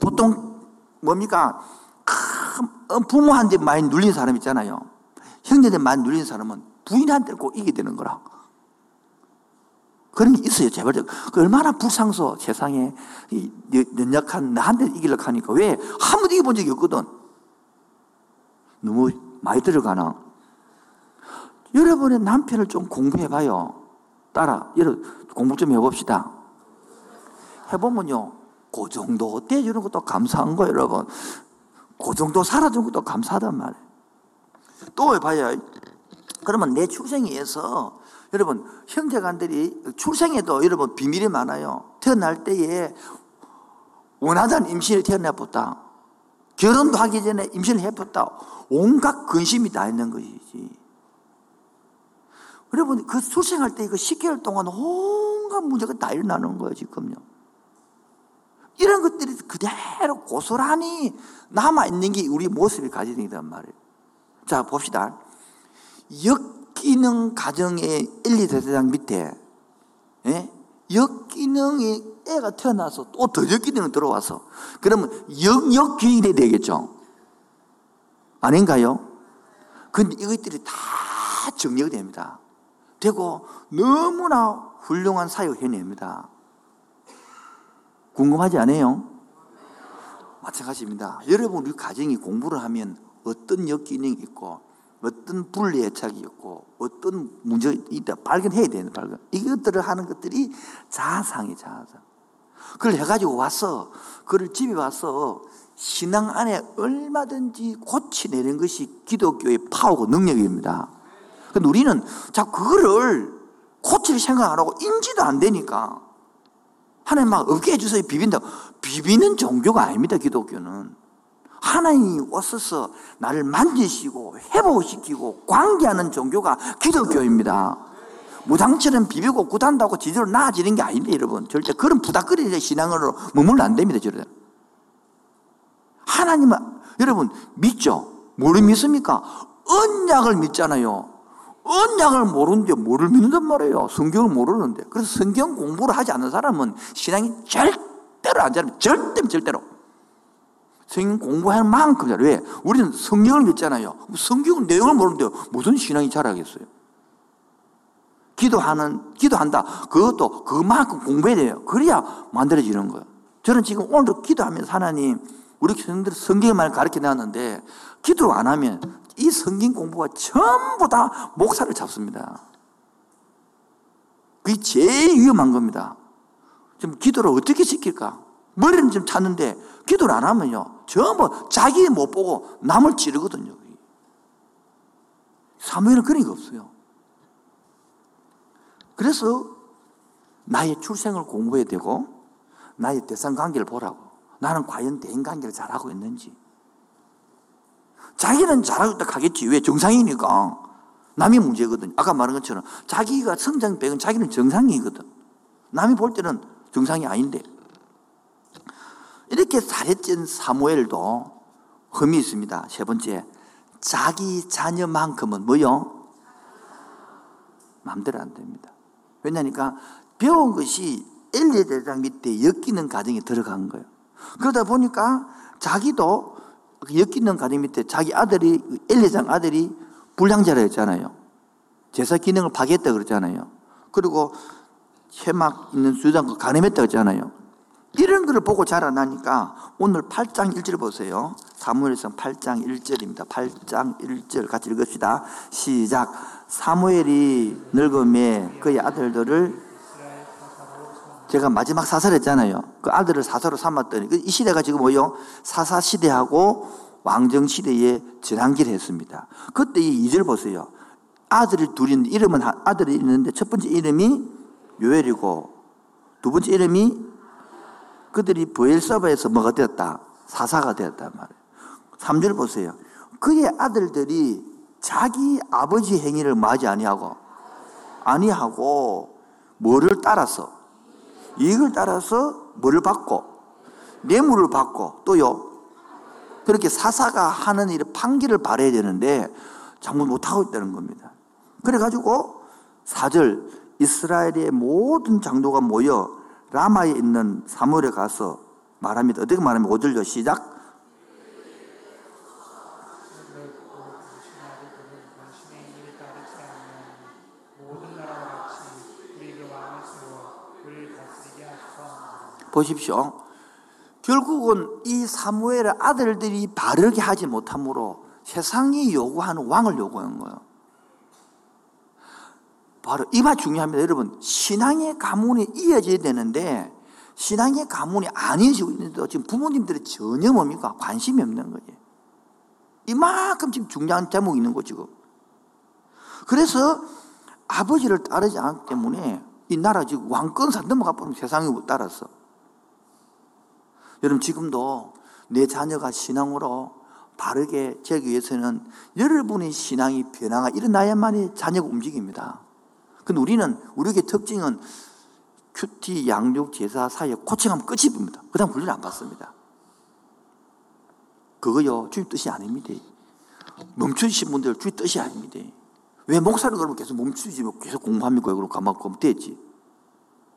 보통 뭡니까? 큰 부모한테 많이 눌린 사람 있잖아요. 형제들 많이 눌린 사람은 부인한테 꼭 이기게 되는 거라. 그런 게 있어요, 제발. 그 얼마나 불상소, 세상에. 연약한 나한테 이기려고 하니까. 왜? 한 번도 이겨본 적이 없거든. 너무 많이 들어가나? 여러분의 남편을 좀 공부해봐요. 따라, 여러분, 공부 좀 해봅시다. 해보면요, 그 정도 떼주는 것도 감사한 거예요, 여러분. 그 정도 살아준 것도 감사하단 말이에요. 또 해봐요. 그러면 내 출생에 의해서 여러분, 형제간들이 출생에도 여러분 비밀이 많아요. 태어날 때에 원하던 임신을 태어나봤다. 결혼도 하기 전에 임신을 해봤다. 온갖 근심이 다 있는 것이지. 여러분, 그 출생할 때 이거 10개월 동안 온갖 문제가 다 일어나는 거예요, 지금요. 이런 것들이 그대로 고스란히 남아있는 게 우리 모습이 가지는단 말이에요. 자, 봅시다. 역 기능 가정의 1, 2, 세대장 밑에, 예? 역기능이 애가 태어나서 또 더 역기능이 들어와서, 그러면 역역기능이 되겠죠? 아닌가요? 근데 이것들이 다 정리가 됩니다. 되고 너무나 훌륭한 사역 해냅니다. 궁금하지 않아요? 마찬가지입니다. 여러분 우리 가정이 공부를 하면 어떤 역기능이 있고 어떤 분리 애착이 있고 어떤 문제가 있다 발견해야 되는 발견. 이것들을 하는 것들이 자상이 자상. 그걸 해가지고 와서 그걸 집에 와서 신앙 안에 얼마든지 고치내는 것이 기독교의 파워고 능력입니다. 근데 우리는 자 그거를 고칠 생각 안 하고 인지도 안 되니까 하나님 막 없게 해주세요 비빈다. 비비는 종교가 아닙니다 기독교는. 하나님이 오셔서 나를 만지시고 회복시키고 관계하는 종교가 기독교입니다. 무당처럼 비비고 구단다고 지지로 나아지는 게 아닌데 여러분 절대 그런 부닥거리는 신앙으로 머물러 안 됩니다 절대. 하나님은 여러분 믿죠? 뭐를 믿습니까? 언약을 믿잖아요. 언약을 모르는데 뭐를 믿는단 말이에요. 성경을 모르는데. 그래서 성경 공부를 하지 않는 사람은 신앙이 절대로 안 자랍니다. 절대 절대로. 성경 공부할 만큼 잘. 왜? 우리는 성경을 믿잖아요. 성경 내용을 모르는데 무슨 신앙이 자라겠어요? 기도하는, 기도한다. 그것도 그만큼 공부해야 돼요. 그래야 만들어지는 거예요. 저는 지금 오늘도 기도하면서 하나님, 우리 교수님들 성경만 가르쳐 놨는데, 기도를 안 하면 이 성경 공부가 전부 다 목사를 잡습니다. 그게 제일 위험한 겁니다. 지금 기도를 어떻게 시킬까? 머리는 좀 찾는데, 기도를 안 하면요. 전부 자기 못 보고 남을 찌르거든요. 사무엘은 그런 게 없어요. 그래서 나의 출생을 공부해야 되고 나의 대상 관계를 보라고. 나는 과연 대인 관계를 잘하고 있는지. 자기는 잘하고 있다 하겠지. 왜? 정상이니까. 남이 문제거든. 아까 말한 것처럼 자기가 성장 백은 자기는 정상이거든. 남이 볼 때는 정상이 아닌데. 이렇게 잘했던 사무엘도 흠이 있습니다. 세 번째. 자기 자녀만큼은 뭐요? 마음대로 안 됩니다. 왜냐니까 배운 것이 엘리 대장 밑에 엮이는 가정에 들어간 거예요. 그러다 보니까 자기도 엮이는 가정 밑에 자기 아들이 엘리 대장 아들이 불량자라 했잖아요. 제사 기능을 파괴했다 그랬잖아요. 그리고 해막 있는 수장과 가늠했다 그랬잖아요. 이런 것을 보고 자라나니까 오늘 8장 1절 보세요. 사무엘상 8장 1절입니다. 8장 1절 같이 읽읍시다. 시작. 사무엘이 늙음에 그의 아들들을 제가 마지막 사살했잖아요. 그 아들을 사사로 삼았더니 그이 시대가 지금 뭐요? 사사 시대하고 왕정 시대에 전환기를 했습니다. 그때 이 2절 보세요. 아들이 둘인데 이름은 아들이 있는데 첫 번째 이름이 요엘이고 두 번째 이름이 그들이 부엘서바에서 뭐가 되었다? 사사가 되었단 말이에요. 3절 보세요. 그의 아들들이 자기 아버지 행위를 맞이 아니하고 아니하고 뭐를 따라서 이익을 따라서 뭐를 받고 뇌물을 받고 또요 그렇게 사사가 하는 일에 판기를 발해야 되는데 잘못 못하고 있다는 겁니다. 그래가지고 4절 이스라엘의 모든 장로가 모여 라마에 있는 사무엘에 가서 말합니다. 어떻게 말하면 5절요 시작 보십시오. 결국은 이 사무엘의 아들들이 바르게 하지 못함으로 세상이 요구하는 왕을 요구한 거예요. 바로 이말 중요합니다. 여러분, 신앙의 가문이 이어져야 되는데 신앙의 가문이 안 이어지고 있는데 지금 부모님들이 전혀 뭡니까? 관심이 없는 거예요. 이만큼 지금 중요한 제목이 있는 거 지금. 그래서 아버지를 따르지 않기 때문에 이 나라 지금 왕권사 넘어가 버리면 세상이 못 따랐어. 여러분 지금도 내 자녀가 신앙으로 바르게 되기 위해서는 여러분의 신앙이 변화가 일어나야만이 자녀가 움직입니다. 근데 우리는 우리의 특징은 큐티, 양육, 제사 사이에 코칭하면 끝이 봅니다. 그 다음 훈련 안 받습니다. 그거요, 주님 뜻이 아닙니다. 멈추신 분들 주님 뜻이 아닙니다. 왜 목사를 그러면 계속 멈추지, 계속 공부합니까? 그럼 가만 보면 되지.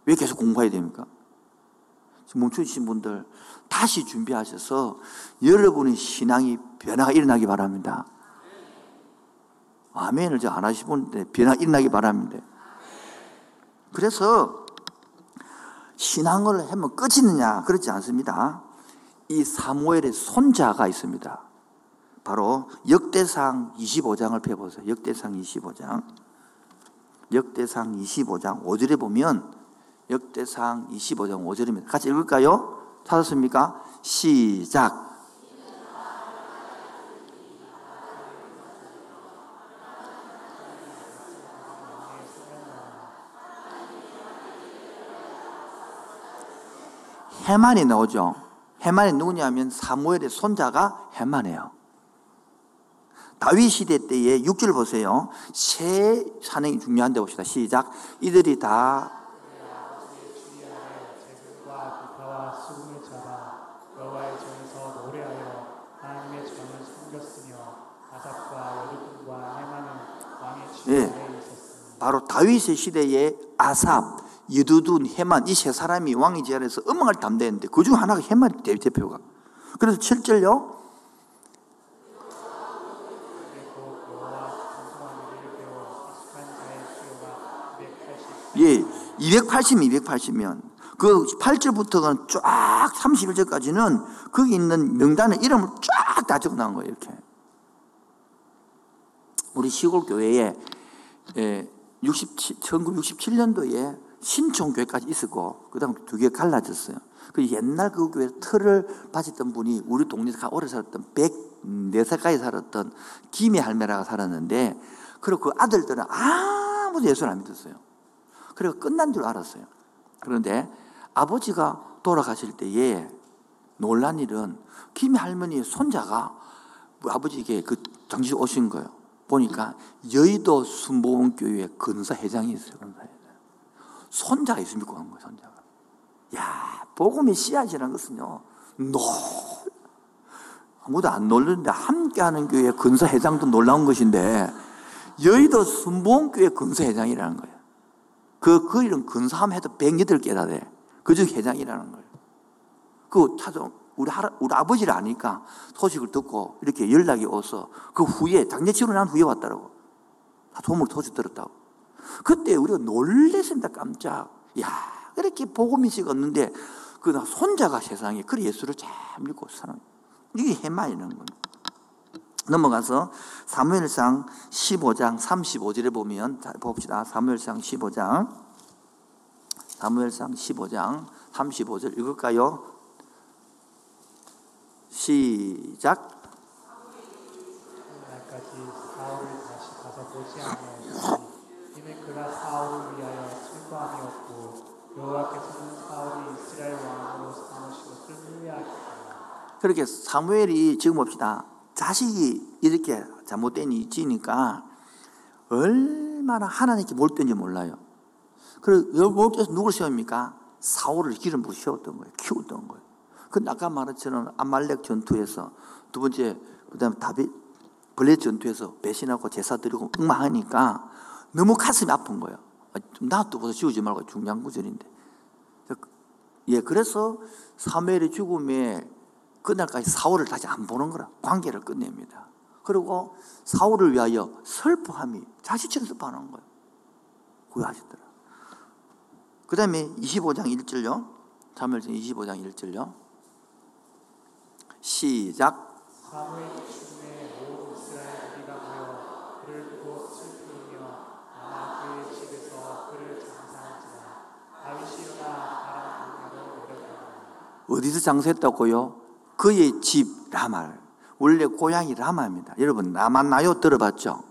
왜 계속 공부해야 됩니까? 멈추신 분들 다시 준비하셔서 여러분의 신앙이 변화가 일어나기 바랍니다. 아멘을 저안 하시는데 변화 일어나기 바랍니다. 그래서 신앙을 하면 끝이느냐 그렇지 않습니다. 이 사무엘의 손자가 있습니다. 바로 역대상 25장을 펴보세요. 역대상 25장. 역대상 25장 5절에 보면 역대상 25장 5절입니다. 같이 읽을까요? 찾았습니까? 시작. 해만이 나오죠. 해만이 누구냐면 사무엘의 손자가 해만이에요. 다윗 시대 때의 6절 보세요. 세 산행이 중요한데 봅시다. 시작. 이들이 다 예. 바로 다윗의 시대에 아삽, 여두둔, 해만 이 세 사람이 왕의 제안에서 음악을 담대했는데 그중 하나가 해만이 대- 대표가. 그래서 7절요. 그리고 여호와 정성한 일을 배워 익숙한 자의 수요가 280 예, 280, 280면 그 8절부터는 쫙 31절까지는 거기 있는 명단의 이름을 쫙 다 적어 놓은 거예요, 이렇게. 우리 시골 교회에 예, 67, 1967년도에 신촌교회까지 있었고 그 다음 두 개 갈라졌어요. 그 옛날 그 교회 틀을 바쳤던 분이 우리 동네에서 가- 오래 살았던 104살까지 살았던 김해 할매라가 살았는데 그리고 그 아들들은 아무도 예수를 안 믿었어요. 그리고 끝난 줄 알았어요. 그런데 아버지가 돌아가실 때에 놀란 일은 김 할머니의 손자가 뭐 아버지에게 그 정시 오신 거예요. 보니까 여의도 순복음교회 근사회장이 있어요. 근사회장. 손자가 있으면 믿고 간 거예요. 손자가. 야, 복음의 씨앗이라는 것은요. 놀 아무도 안 놀는데 함께하는 교회 근사회장도 놀라운 것인데 여의도 순복음교회 근사회장이라는 거예요. 그, 그 이름 근사함 해도 108개나 돼. 그중 회장이라는 거예요. 그 찾아, 우리 할 우리 아버지를 아니까 소식을 듣고 이렇게 연락이 와서 그 후에, 장례치고 난 후에 왔더라고. 다 도움을 도주 들었다고. 그때 우리가 놀랬습니다, 깜짝. 야, 이렇게 복음이식 없는데, 그나 손자가 세상에 그래 예수를 잘 믿고 사는 이게 해마이는 겁니다. 넘어가서 사무엘상 15장 35절에 보면 자, 봅시다. 사무엘상 15장 사무엘상 15장 35절 읽을까요? 시작. 날까지 사울을 다시 가서 보지 아니 그가 사울을 위하여 슬퍼함이었고 여호와께서는 사울이 이스라엘 왕으로 삼으시고 승리하셨다. 그렇게 사무엘이 지금 봅시다. 자식이 이렇게 잘못된 일이 있으니까 얼마나 하나님께 몰든지 몰라요. 그리고 여호와께서 누굴 세웁니까? 사울을 기름 부어 세웠던 거예요. 키웠던 거예요. 근데 아까 말했처럼 아말렉 전투에서 두 번째 그다음에 다윗 블레 전투에서 배신하고 제사 드리고 엉망하니까 너무 가슴이 아픈 거예요. 아, 좀 놔둬서 지우지 말고 중요한 구절인데. 예, 그래서 사무엘의 죽음에 그날까지 사울을 다시 안 보는 거라 관계를 끝냅니다. 그리고 사울을 위하여 슬퍼함이 자식처럼 슬퍼하는 거예요. 구하시더라. 그 다음에 25장 1절요. 사무엘상 25장 1절요. 시작. 어디서 장사했다고요? 그의 집 라말. 원래 고향이 라마입니다. 여러분 라마나요 들어봤죠?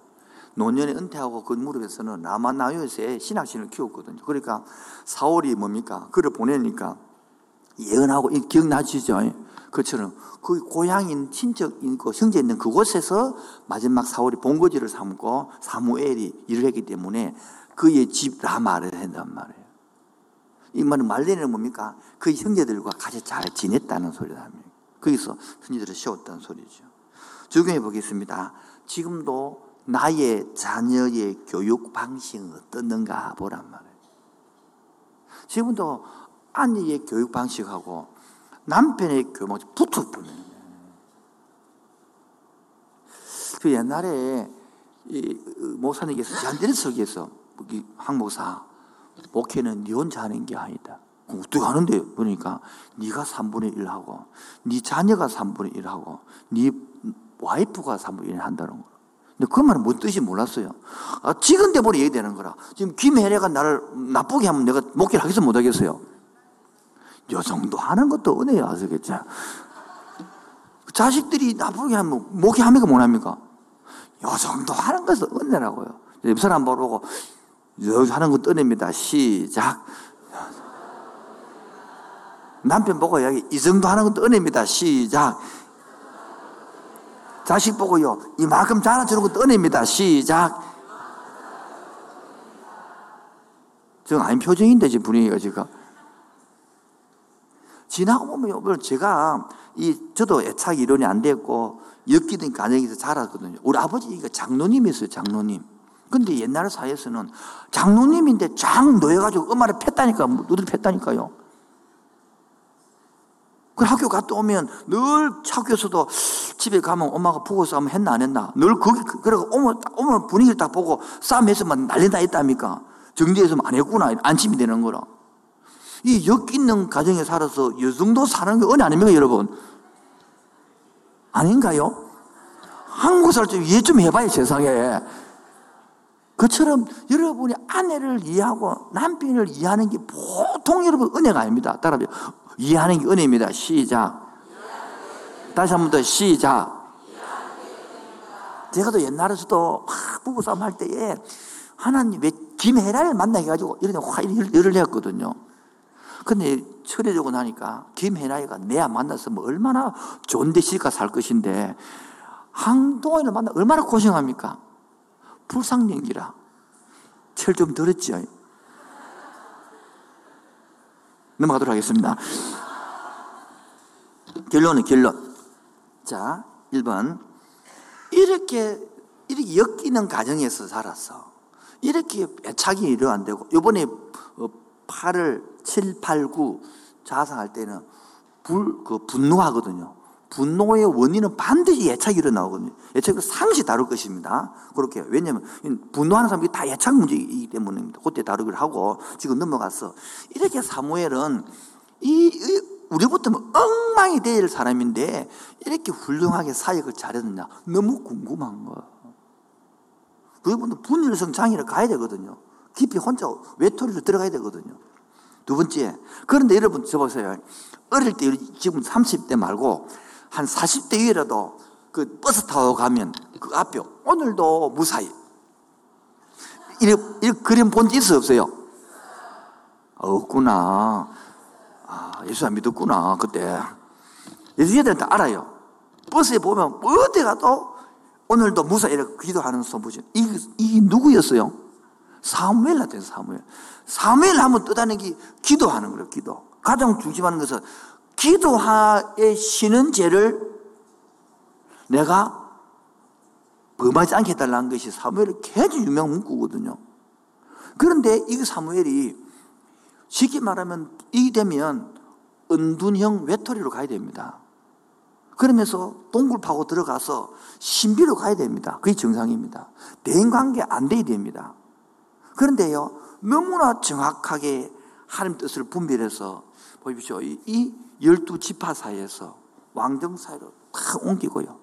노년에 은퇴하고 그 무릎에서는 라마나요에서 신학신을 키웠거든요. 그러니까 사울이 뭡니까? 그를 보내니까 예언하고 이 기억나시죠? 그처럼 그 고향인 친척 있고 형제 있는 그곳에서 마지막 사울이 본거지를 삼고 사무엘이 일을 했기 때문에 그의 집 라마를 한단 말이에요. 이 말은 말레는 뭡니까? 그 형제들과 같이 잘 지냈다는 소리다. 거기서 형제들을 세웠다는 소리죠. 적용해 보겠습니다. 지금도 나의 자녀의 교육 방식은 어떻는가 보란 말이에요. 지금도 아내의 교육 방식하고 남편의 교육 방식 붙어버려요. 그 옛날에 이 어, 목사님께서 잔디를 이 항목사 목회는 네 혼자 하는 게 아니다. 어떻게 하는데 그러니까 네가 3분의 1 하고 네 자녀가 3분의 1 하고 네 와이프가 3분의 1 한다는 거. 근데 그 말은 뭔 뜻인지 몰랐어요. 아, 지금 돼버려 얘기되는 거라. 지금 김혜래가 나를 나쁘게 하면 내가 목회를 하겠어 못 하겠어요. 요 정도 하는 것도 은혜야 아시겠죠? 자식들이 나쁘게 하면 목회합니까 못 합니까? 요 정도 하는 것은 은혜라고요. 옆 사람 보고 여기 하는 거 떠냅니다. 시작. 남편 보고 여기 이 정도 하는 것도 은혜입니다. 시작. 자식 보고요. 이만큼 잘라주는 것도 은혜입니다. 시작. 지금 아닌 표정인데 지금 분위기가 지금. 지나고 보면 제가 이 저도 애착 이론이 안 됐고 엮이던 가정에서 자랐거든요. 우리 아버지가 장로님이었어요. 장로님. 근데 옛날 사회에서는 장로님인데 장 놓여가지고 엄마를 팼다니까, 누들 팼다니까요. 그 학교 갔다 오면 늘 학교에서도 집에 가면 엄마가 부고 싸움 했나 안 했나. 늘 거기 그러고 오면 오면 분위기를 딱 보고 싸움했으면 난리 나 있답니까. 정리해서면 안 했구나 안심이 되는 거라. 이 엮이는 가정에 살아서 이 정도 사는 게 은혜 아닙니까 여러분? 아닌가요? 한국 살좀 이해 좀 해봐요 세상에 그처럼 여러분이 아내를 이해하고 남편을 이해하는 게 보통 여러분 은혜가 아닙니다 따라하세요 이해하는 게 은혜입니다. 시작. 다시 한 번 더 시작. 제가 또 옛날에서도 부부싸움 할 때에 하나님 왜 김혜라를 만나게 가지고 이런 데확 열을 내었거든요. 근데 철회되고 나니까 김혜라이가 내야 만났으면 얼마나 좋은 데 실까 살 것인데 항동원을 만나 얼마나 고생합니까? 불상령이라 철 좀 들었죠. 넘어가도록 하겠습니다. 결론은 결론. 자, 1번. 이렇게, 이렇게 엮이는 가정에서 살았어. 이렇게 애착이 이러 안 되고, 요번에 8을 7, 8, 9 자상할 때는 불, 그 분노하거든요. 분노의 원인은 반드시 애착이 일어나거든요. 애착은 상시 다룰 것입니다. 그렇게. 왜냐면 분노하는 사람이 다 애착 문제이기 때문입니다. 그때 다루기를 하고 지금 넘어갔어. 이렇게 사무엘은 이, 이 우리부터 엉망이 될 사람인데 이렇게 훌륭하게 사역을 잘했느냐. 너무 궁금한 거야. 그분은 분열성 장애를 가야 되거든요. 깊이 혼자 외톨이로 들어가야 되거든요. 두 번째. 그런데 여러분, 저 보세요. 어릴 때, 지금 30대 말고 한 40대 위라도 그 버스 타고 가면 그 앞에 오늘도 무사히. 이렇게, 이렇게 그림 본 적 있어 없어요? 없구나. 아, 예수 안 믿었구나, 그때. 예수 애들한테 알아요. 버스에 보면 어디 가도 오늘도 무사 이렇게 기도하는 소부지. 이, 이 누구였어요? 사무엘 같은 사무엘. 사무엘 하면 게 기도하는 거예요, 기도. 가장 중심하는 것은 기도하에 쉬는 죄를 내가 범하지 않게 해달라는 것이 사무엘의 굉장히 유명한 문구거든요. 그런데 이 사무엘이 쉽게 말하면 이 되면 은둔형 외톨이로 가야 됩니다. 그러면서 동굴 파고 들어가서 신비로 가야 됩니다. 그게 정상입니다. 대인 관계 안 돼야 됩니다. 그런데요, 너무나 정확하게 하나님 뜻을 분별해서 보십시오. 이 열두 지파 사이에서 왕정 사이로 탁 옮기고요.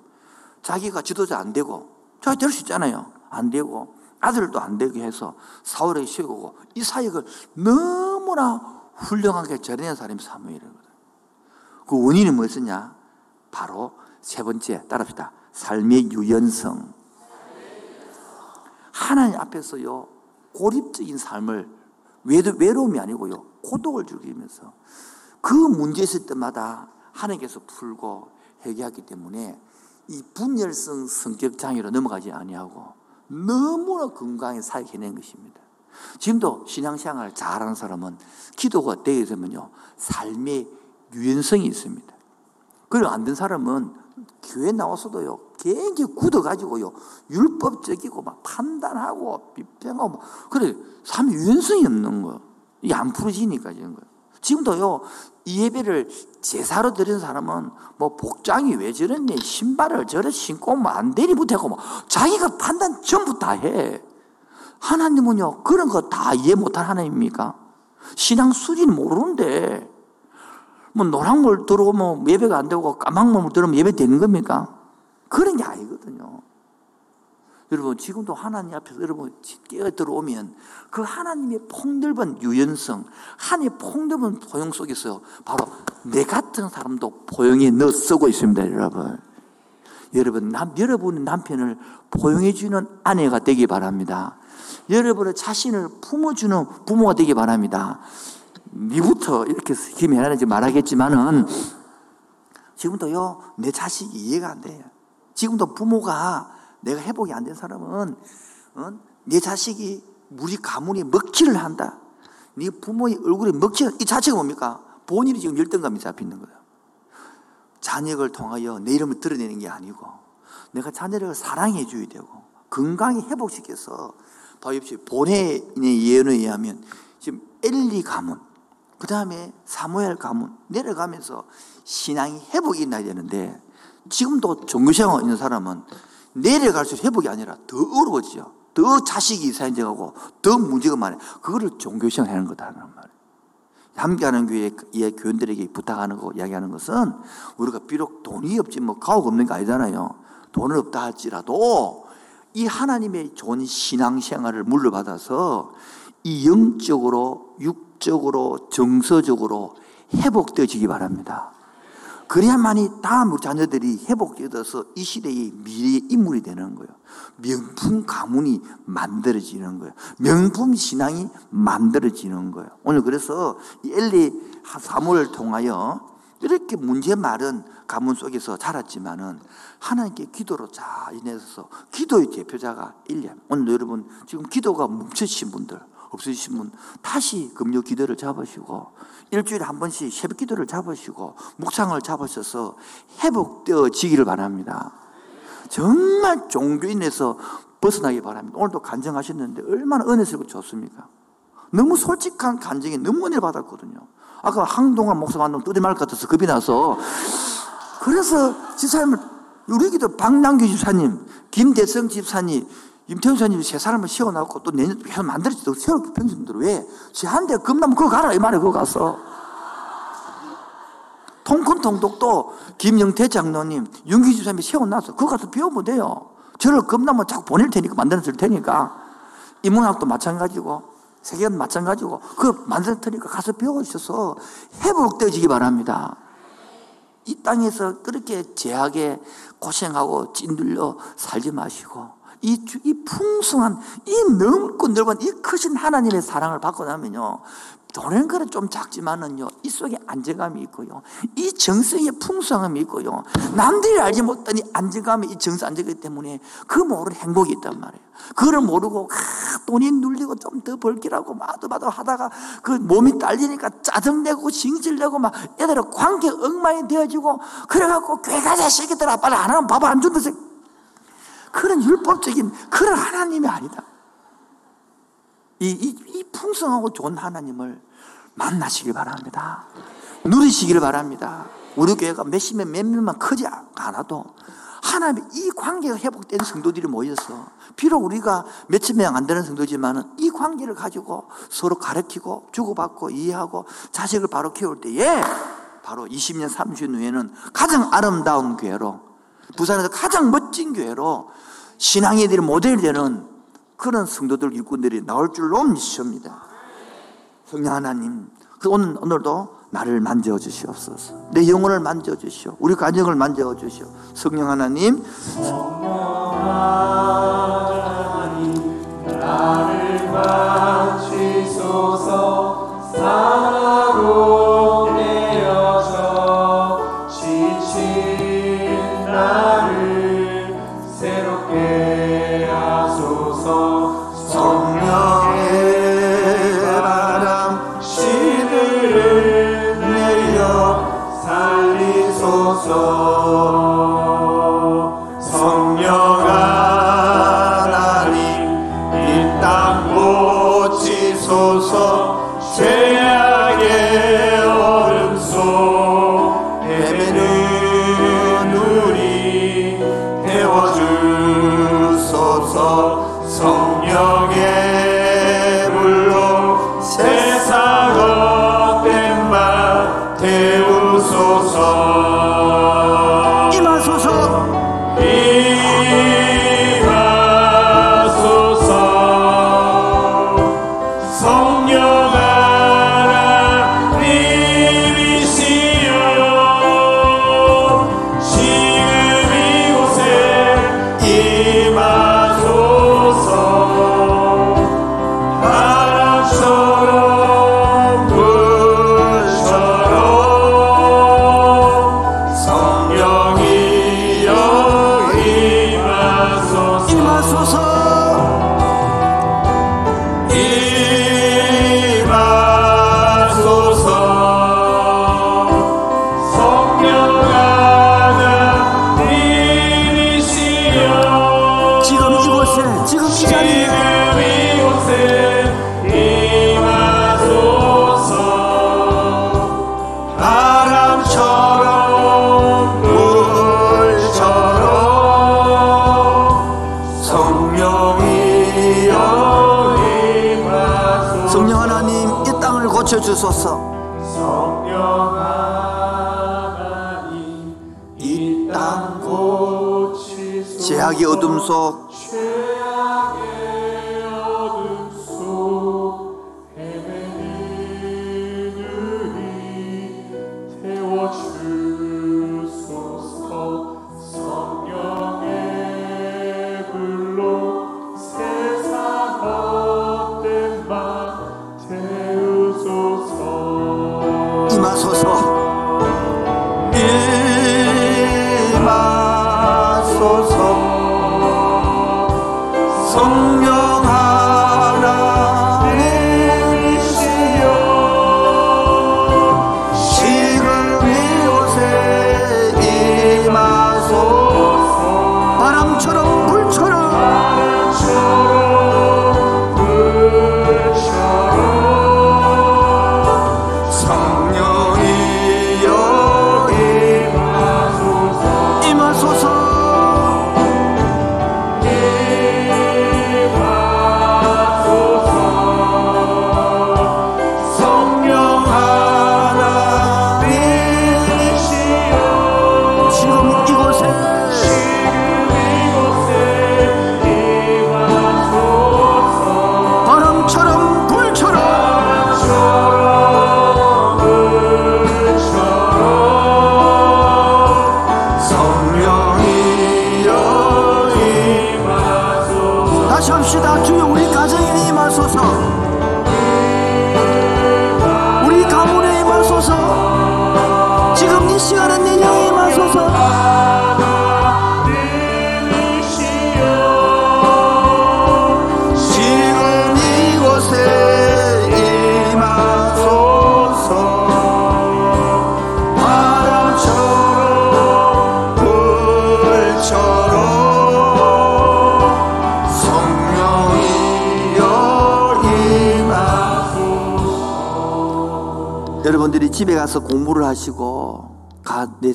자기가 지도자 안 되고, 자기 될수 있잖아요. 안 되고, 아들도 안 되게 해서 사울에게 쉬고, 이 사역을 너무나 훌륭하게 전해낸 사람이 사무엘이거든. 그 원인이 뭐였냐? 바로 세 번째, 따라합시다. 삶의 유연성. 하나님 앞에서요, 고립적인 삶을 외로움이 아니고요, 고독을 즐기면서 그 문제 있을 때마다 하나님께서 풀고 해결하기 때문에 이 분열성 성격 장애로 넘어가지 아니하고 너무나 건강히 살해낸 것입니다. 지금도 신앙생활 잘하는 사람은 기도가 되게 되면요 삶의 유연성이 있습니다. 그리고 안 된 사람은 교회 나와서도요 굉장히 굳어가지고요 율법적이고 막 판단하고 비평하고 그래 삶의 유연성이 없는 거 이게 안 풀어지니까 이런 거 지금도요, 이 예배를 제사로 드리는 사람은 뭐 복장이 왜 저랬니? 신발을 저래 신고 뭐안 되니 못하고 뭐 자기가 판단 전부 다 해. 하나님은요, 그런 거 다 이해 못할 하나님입니까? 신앙 수준 모르는데, 뭐 노랑 물 들어오면 예배가 안 되고 까막물 들어오면 예배 되는 겁니까? 그런 게 아니거든요. 여러분, 지금도 하나님 앞에서 여러분 깨어 들어오면 그 하나님의 폭넓은 유연성, 하나님의 폭넓은 포용 속에서 바로 내 같은 사람도 포용에 넣어 쓰고 있습니다, 여러분. 여러분, 남, 여러분의 남편을 포용해주는 아내가 되기 바랍니다. 여러분의 자신을 품어주는 부모가 되기 바랍니다. 니부터 이렇게 김해라는지 말하겠지만은 지금도요, 내 자식이 이해가 안 돼요. 지금도 부모가 내가 회복이 안 된 사람은 어? 내 자식이 우리 가문이 먹칠을 한다. 네 부모의 얼굴에 먹칠, 이 자체가 뭡니까? 본인이 지금 열등감이 잡히는 거예요. 자녀를 통하여 내 이름을 드러내는 게 아니고 내가 자녀를 사랑해 줘야 되고 건강히 회복시켜서 바입시 본회인의 예언에 의하면 지금 엘리 가문 그 다음에 사무엘 가문 내려가면서 신앙이 회복이 나야 되는데 지금도 종교생활 있는 사람은 내려갈수록 회복이 아니라 더 어려워지죠. 더 자식이 이사인정하고 더 문제가 많아요. 그거를 종교생활 하는 거다. 말이에요. 함께하는 교회의 교인들에게 부탁하는 거, 이야기하는 것은 우리가 비록 돈이 없지 뭐 가옥 없는 게 아니잖아요. 돈은 없다 할지라도 이 하나님의 좋은 신앙생활을 물려받아서 이 영적으로, 육 적으로, 정서적으로 회복되어지기 바랍니다. 그래야만이 다음 우리 자녀들이 회복되어서 이 시대의 미래 인물이 되는 거예요. 명품 가문이 만들어지는 거예요. 명품 신앙이 만들어지는 거예요. 오늘 그래서 이 엘리 사무를 통하여 이렇게 문제 많은 가문 속에서 자랐지만은 하나님께 기도로 잘 인해서 기도의 대표자가 일리암. 오늘 여러분 지금 기도가 멈추신 분들 없으신 분 다시 금요 기도를 잡으시고 일주일에 한 번씩 새벽 기도를 잡으시고 묵상을 잡으셔서 회복되어지기를 바랍니다. 정말 종교인에서 벗어나기 바랍니다. 오늘도 간증하셨는데 얼마나 은혜스럽고 좋습니까? 너무 솔직한 간증이 너무 은혜 받았거든요. 아까 항동환 목사 만나면 뚜리 말 같아서 겁이 나서 그래서 집사님을 우리 기도 박남규 집사님, 김대성 집사님, 임태훈 사님이 세 사람을 세워놓고 또 내년 계속 만들었지. 세워놓고 평신들 왜? 제한대 겁나면 그거 가라. 이 말에 그거 가서. 통큰 통독도 김영태 장로님, 윤기 집사님이 세워놨어. 그거 가서 배우면 돼요. 저를 겁나면 자꾸 보낼 테니까, 만들어 줄 테니까. 인문학도 마찬가지고, 세계는 마찬가지고, 그 만들 테니까 가서 배워주셔서 회복되어지기 바랍니다. 이 땅에서 그렇게 제하게 고생하고 찐들려 살지 마시고, 이, 이 풍성한, 이 넓고 넓은 이 크신 하나님의 사랑을 받고 나면요. 도는 거는 좀 작지만은요, 이 속에 안정감이 있고요. 이 정성의 풍성함이 있고요. 남들이 알지 이 안정감이 이 정성 안정이기 때문에 그 모르는 행복이 있단 말이에요. 그걸 모르고, 아, 돈이 눌리고 좀 더 벌기라고 마도마도 하다가 그 몸이 딸리니까 짜증내고 징질내고 막 애들은 관계 엉망이 되어지고 그래갖고 가자, 새끼들아, 빨리 안 하면 밥 안 준다. 그런 율법적인 그런 하나님이 아니다. 이, 이, 이 풍성하고 좋은 하나님을 만나시길 바랍니다. 누리시길 바랍니다. 우리 교회가 몇십몇 몇 명만 크지 않아도 하나님의 이 관계가 회복된 성도들이 모여서 비록 우리가 몇천 명 안 되는 성도지만 이 관계를 가지고 서로 가르치고 주고받고 이해하고 자식을 바로 키울 때에 바로 20년, 30년 후에는 가장 아름다운 교회로 부산에서 가장 멋진 교회로 신앙의 들 모델이 되는 그런 성도들 일꾼들이 나올 줄로 믿습니다. 성령 하나님, 그 오늘, 오늘도 나를 만져 주시옵소서. 내 영혼을 만져 주시오. 우리 가정을 만져 주시오. 성령 하나님. 성령 하나님, 나를 만지소서. 사랑으로 고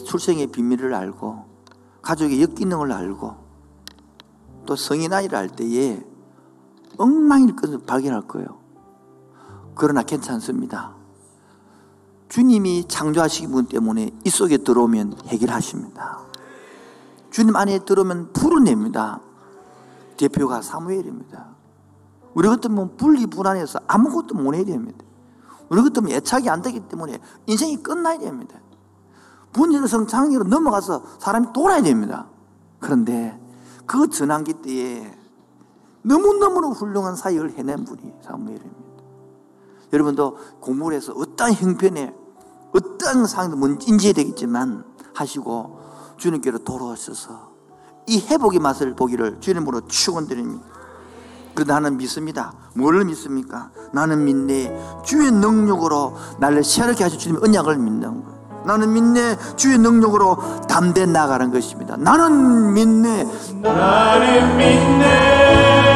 출생의 비밀을 알고 가족의 역기능을 알고 또 성인 아이를 알 때에 엉망일 것을 발견할 거예요. 그러나 괜찮습니다. 주님이 창조하시기 분 때문에 이 속에 들어오면 해결하십니다. 주님 안에 들어오면 풀어냅니다. 대표가 사무엘입니다. 우리 같으면 분리불안해서 아무것도 못 해야 됩니다. 우리 같으면 애착이 안 되기 때문에 인생이 끝나야 됩니다. 분열성 장애로 넘어가서 사람이 돌아야 됩니다. 그런데 그 전환기 때에 너무너무 훌륭한 사역을 해낸 분이 사무엘입니다. 여러분도 공부를 해서 어떠한 형편에 어떠한 상황도 뭔지 인지해야 되겠지만 하시고 주님께로 돌아오셔서 이 회복의 맛을 보기를 주님으로 축원드립니다. 그런데 나는 믿습니다. 뭘 믿습니까? 나는 믿네. 주의 능력으로 나를 새롭게 하실 주님의 언약을 믿는 거예요. 나는 믿네. 주의 능력으로 담대 나가는 것입니다. 나는 믿네. 나는 믿네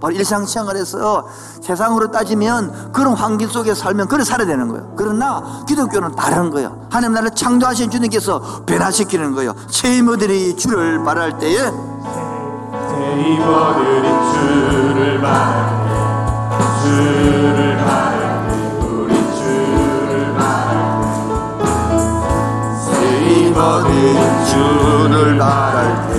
바로 일상생활에서 세상으로 따지면 그런 환경 속에 살면 그래 살아야 되는 거예요. 그러나 기독교는 다른 거예요. 하나님 나라를 창조하신 주님께서 변화시키는 거예요. 쉐이머들이 주를 바랄 때에 세이버들이 주를 말할 때 주를 말할 때 주를 말할 때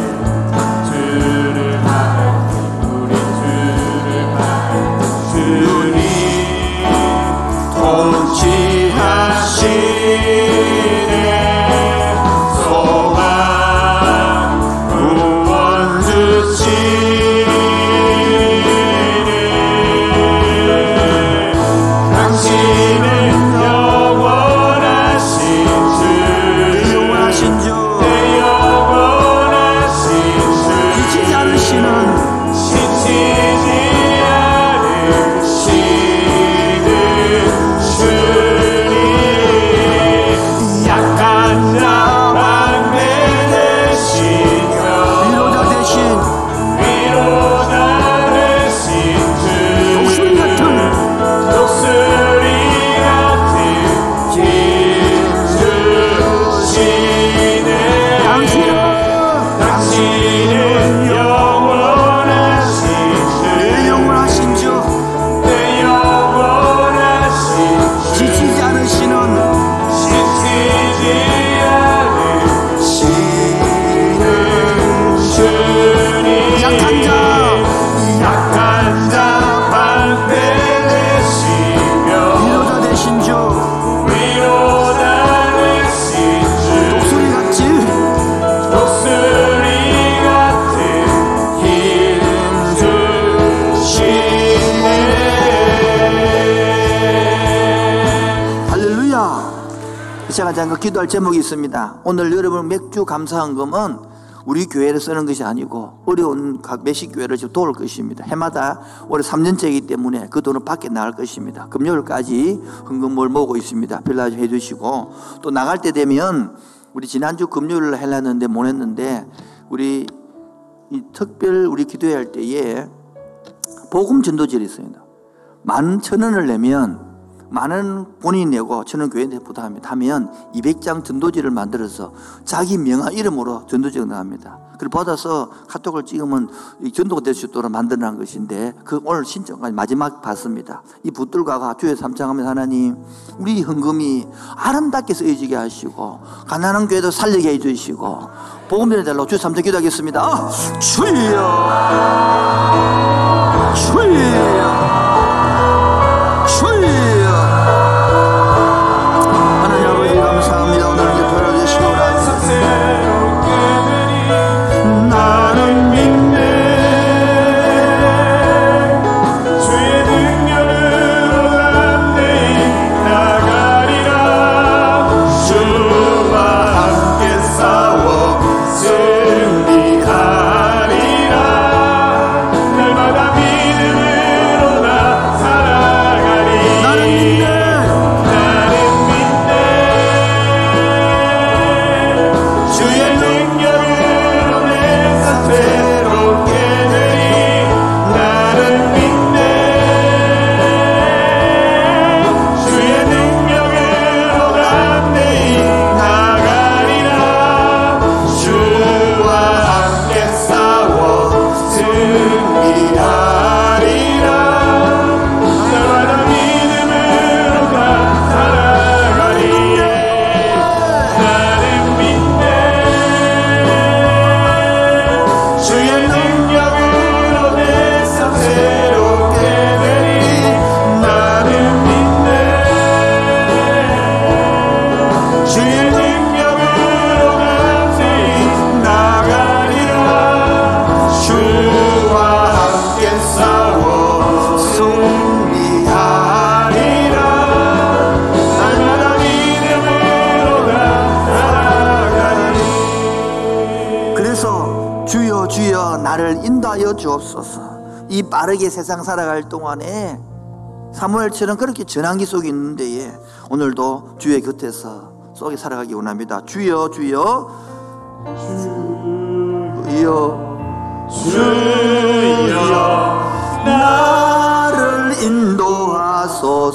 기도할 제목이 있습니다. 오늘 여러분 맥주 감사한금은 우리 교회를 쓰는 것이 아니고 어려운 각 매식 교회를 지금 도울 것입니다. 해마다 올해 3년째이기 때문에 그 돈은 밖에 나갈 것입니다. 금요일까지 헌금을 모으고 있습니다. 필라 좀 해주시고 또 나갈 때 되면 우리 지난주 금요일을 하려는데 못 했는데 우리 이 특별 우리 기도회 할 때에 복음 전도절이 있습니다. 만 천 원을 내면 많은 본인이 내고 저는 교회에 부담합니다. 하면 200장 전도지를 만들어서 자기 명화 이름으로 전도지를 나갑니다. 그걸 받아서 카톡을 찍으면 이 전도가 될 수 있도록 만들어낸 것인데 그 오늘 신청까지 마지막 받습니다. 이 붙들과 주에 삼창하면 하나님 우리 헌금이 아름답게 쓰여지게 하시고 가난한 교회도 살리게 해주시고 복음 전해달라고 주에 삼창 기도하겠습니다. 아, 주여 주여 주여 세상 살아갈 동안에 사무엘처럼 그렇게 전환기 속에 있는데 예, 오늘도 주의 곁에서 속에 살아가기 원합니다. 주여 주여. 주여. 주여. 나를 인도하소서.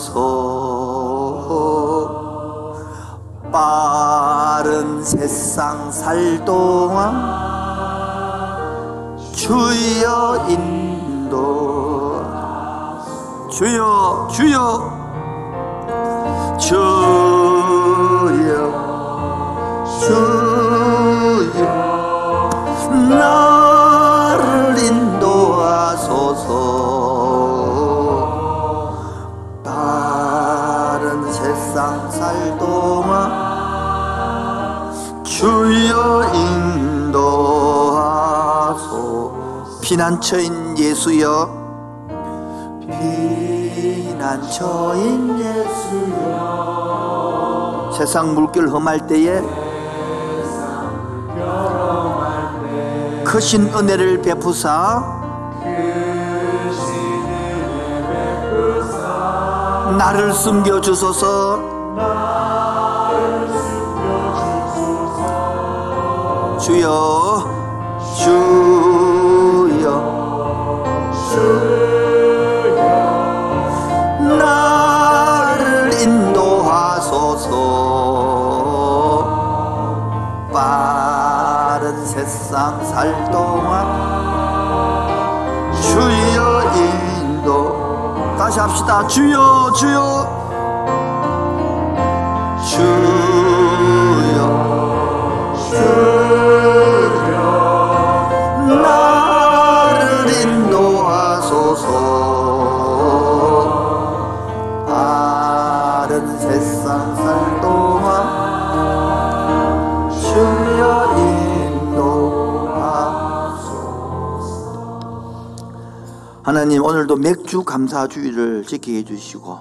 빠른 세상 살 동안 주여 인도 주여 주여. 주여 주여. 나를 인도하소서. 빠른 세상 살 동안 주여 인도하소. 피난처인 예수여 피 난처인 예수여. 세상 물결 험할 때에 크신 은혜를 베푸사. 나를 숨겨 주소서. 주여 다시 합시다 오늘도 맥주 감사주의를 지키게 해주시고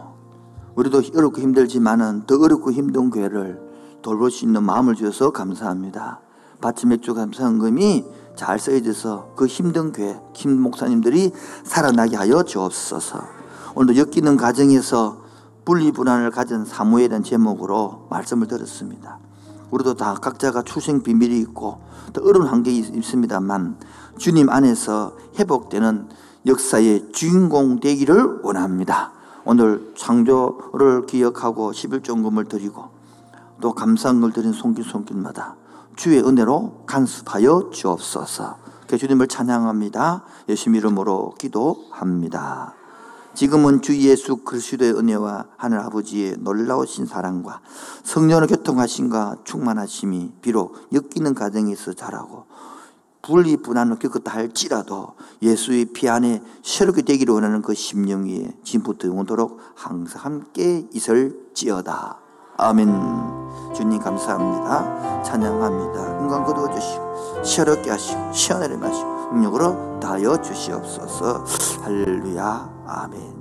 우리도 어렵고 힘들지만은 더 어렵고 힘든 교회를 돌볼 수 있는 마음을 주셔서 감사합니다. 바치 맥주 감사헌금이 잘 쓰여져서 그 힘든 교회, 김 목사님들이 살아나게 하여 주옵소서. 오늘도 엮이는 가정에서 분리불안을 가진 사무엘이라는 제목으로 말씀을 들었습니다. 우리도 다 각자가 출생 비밀이 있고 또 어려운 환경이 있습니다만 주님 안에서 회복되는 역사의 주인공 되기를 원합니다. 오늘 창조를 기억하고 11종금을 드리고 또 감사한걸 드린 손길 손길마다 주의 은혜로 간섭하여 주옵소서. 그 주님을 찬양합니다. 예수 이름으로 기도합니다. 지금은 주 예수 그리스도의 은혜와 하늘 아버지의 놀라우신 사랑과 성령의 교통하심과 충만하심이 비록 엮이는 가정에서 자라고 분리 분한을 겪었다 할지라도 예수의 피 안에 새롭게 되기를 원하는 그 심령 위에 지금부터 영원토록 항상 함께 있을지어다. 아멘. 주님 감사합니다. 찬양합니다. 인간 거두어 주시고 시원하게 하시고 시원하게 마시고 능력으로 다하여 주시옵소서. 할렐루야. 아멘.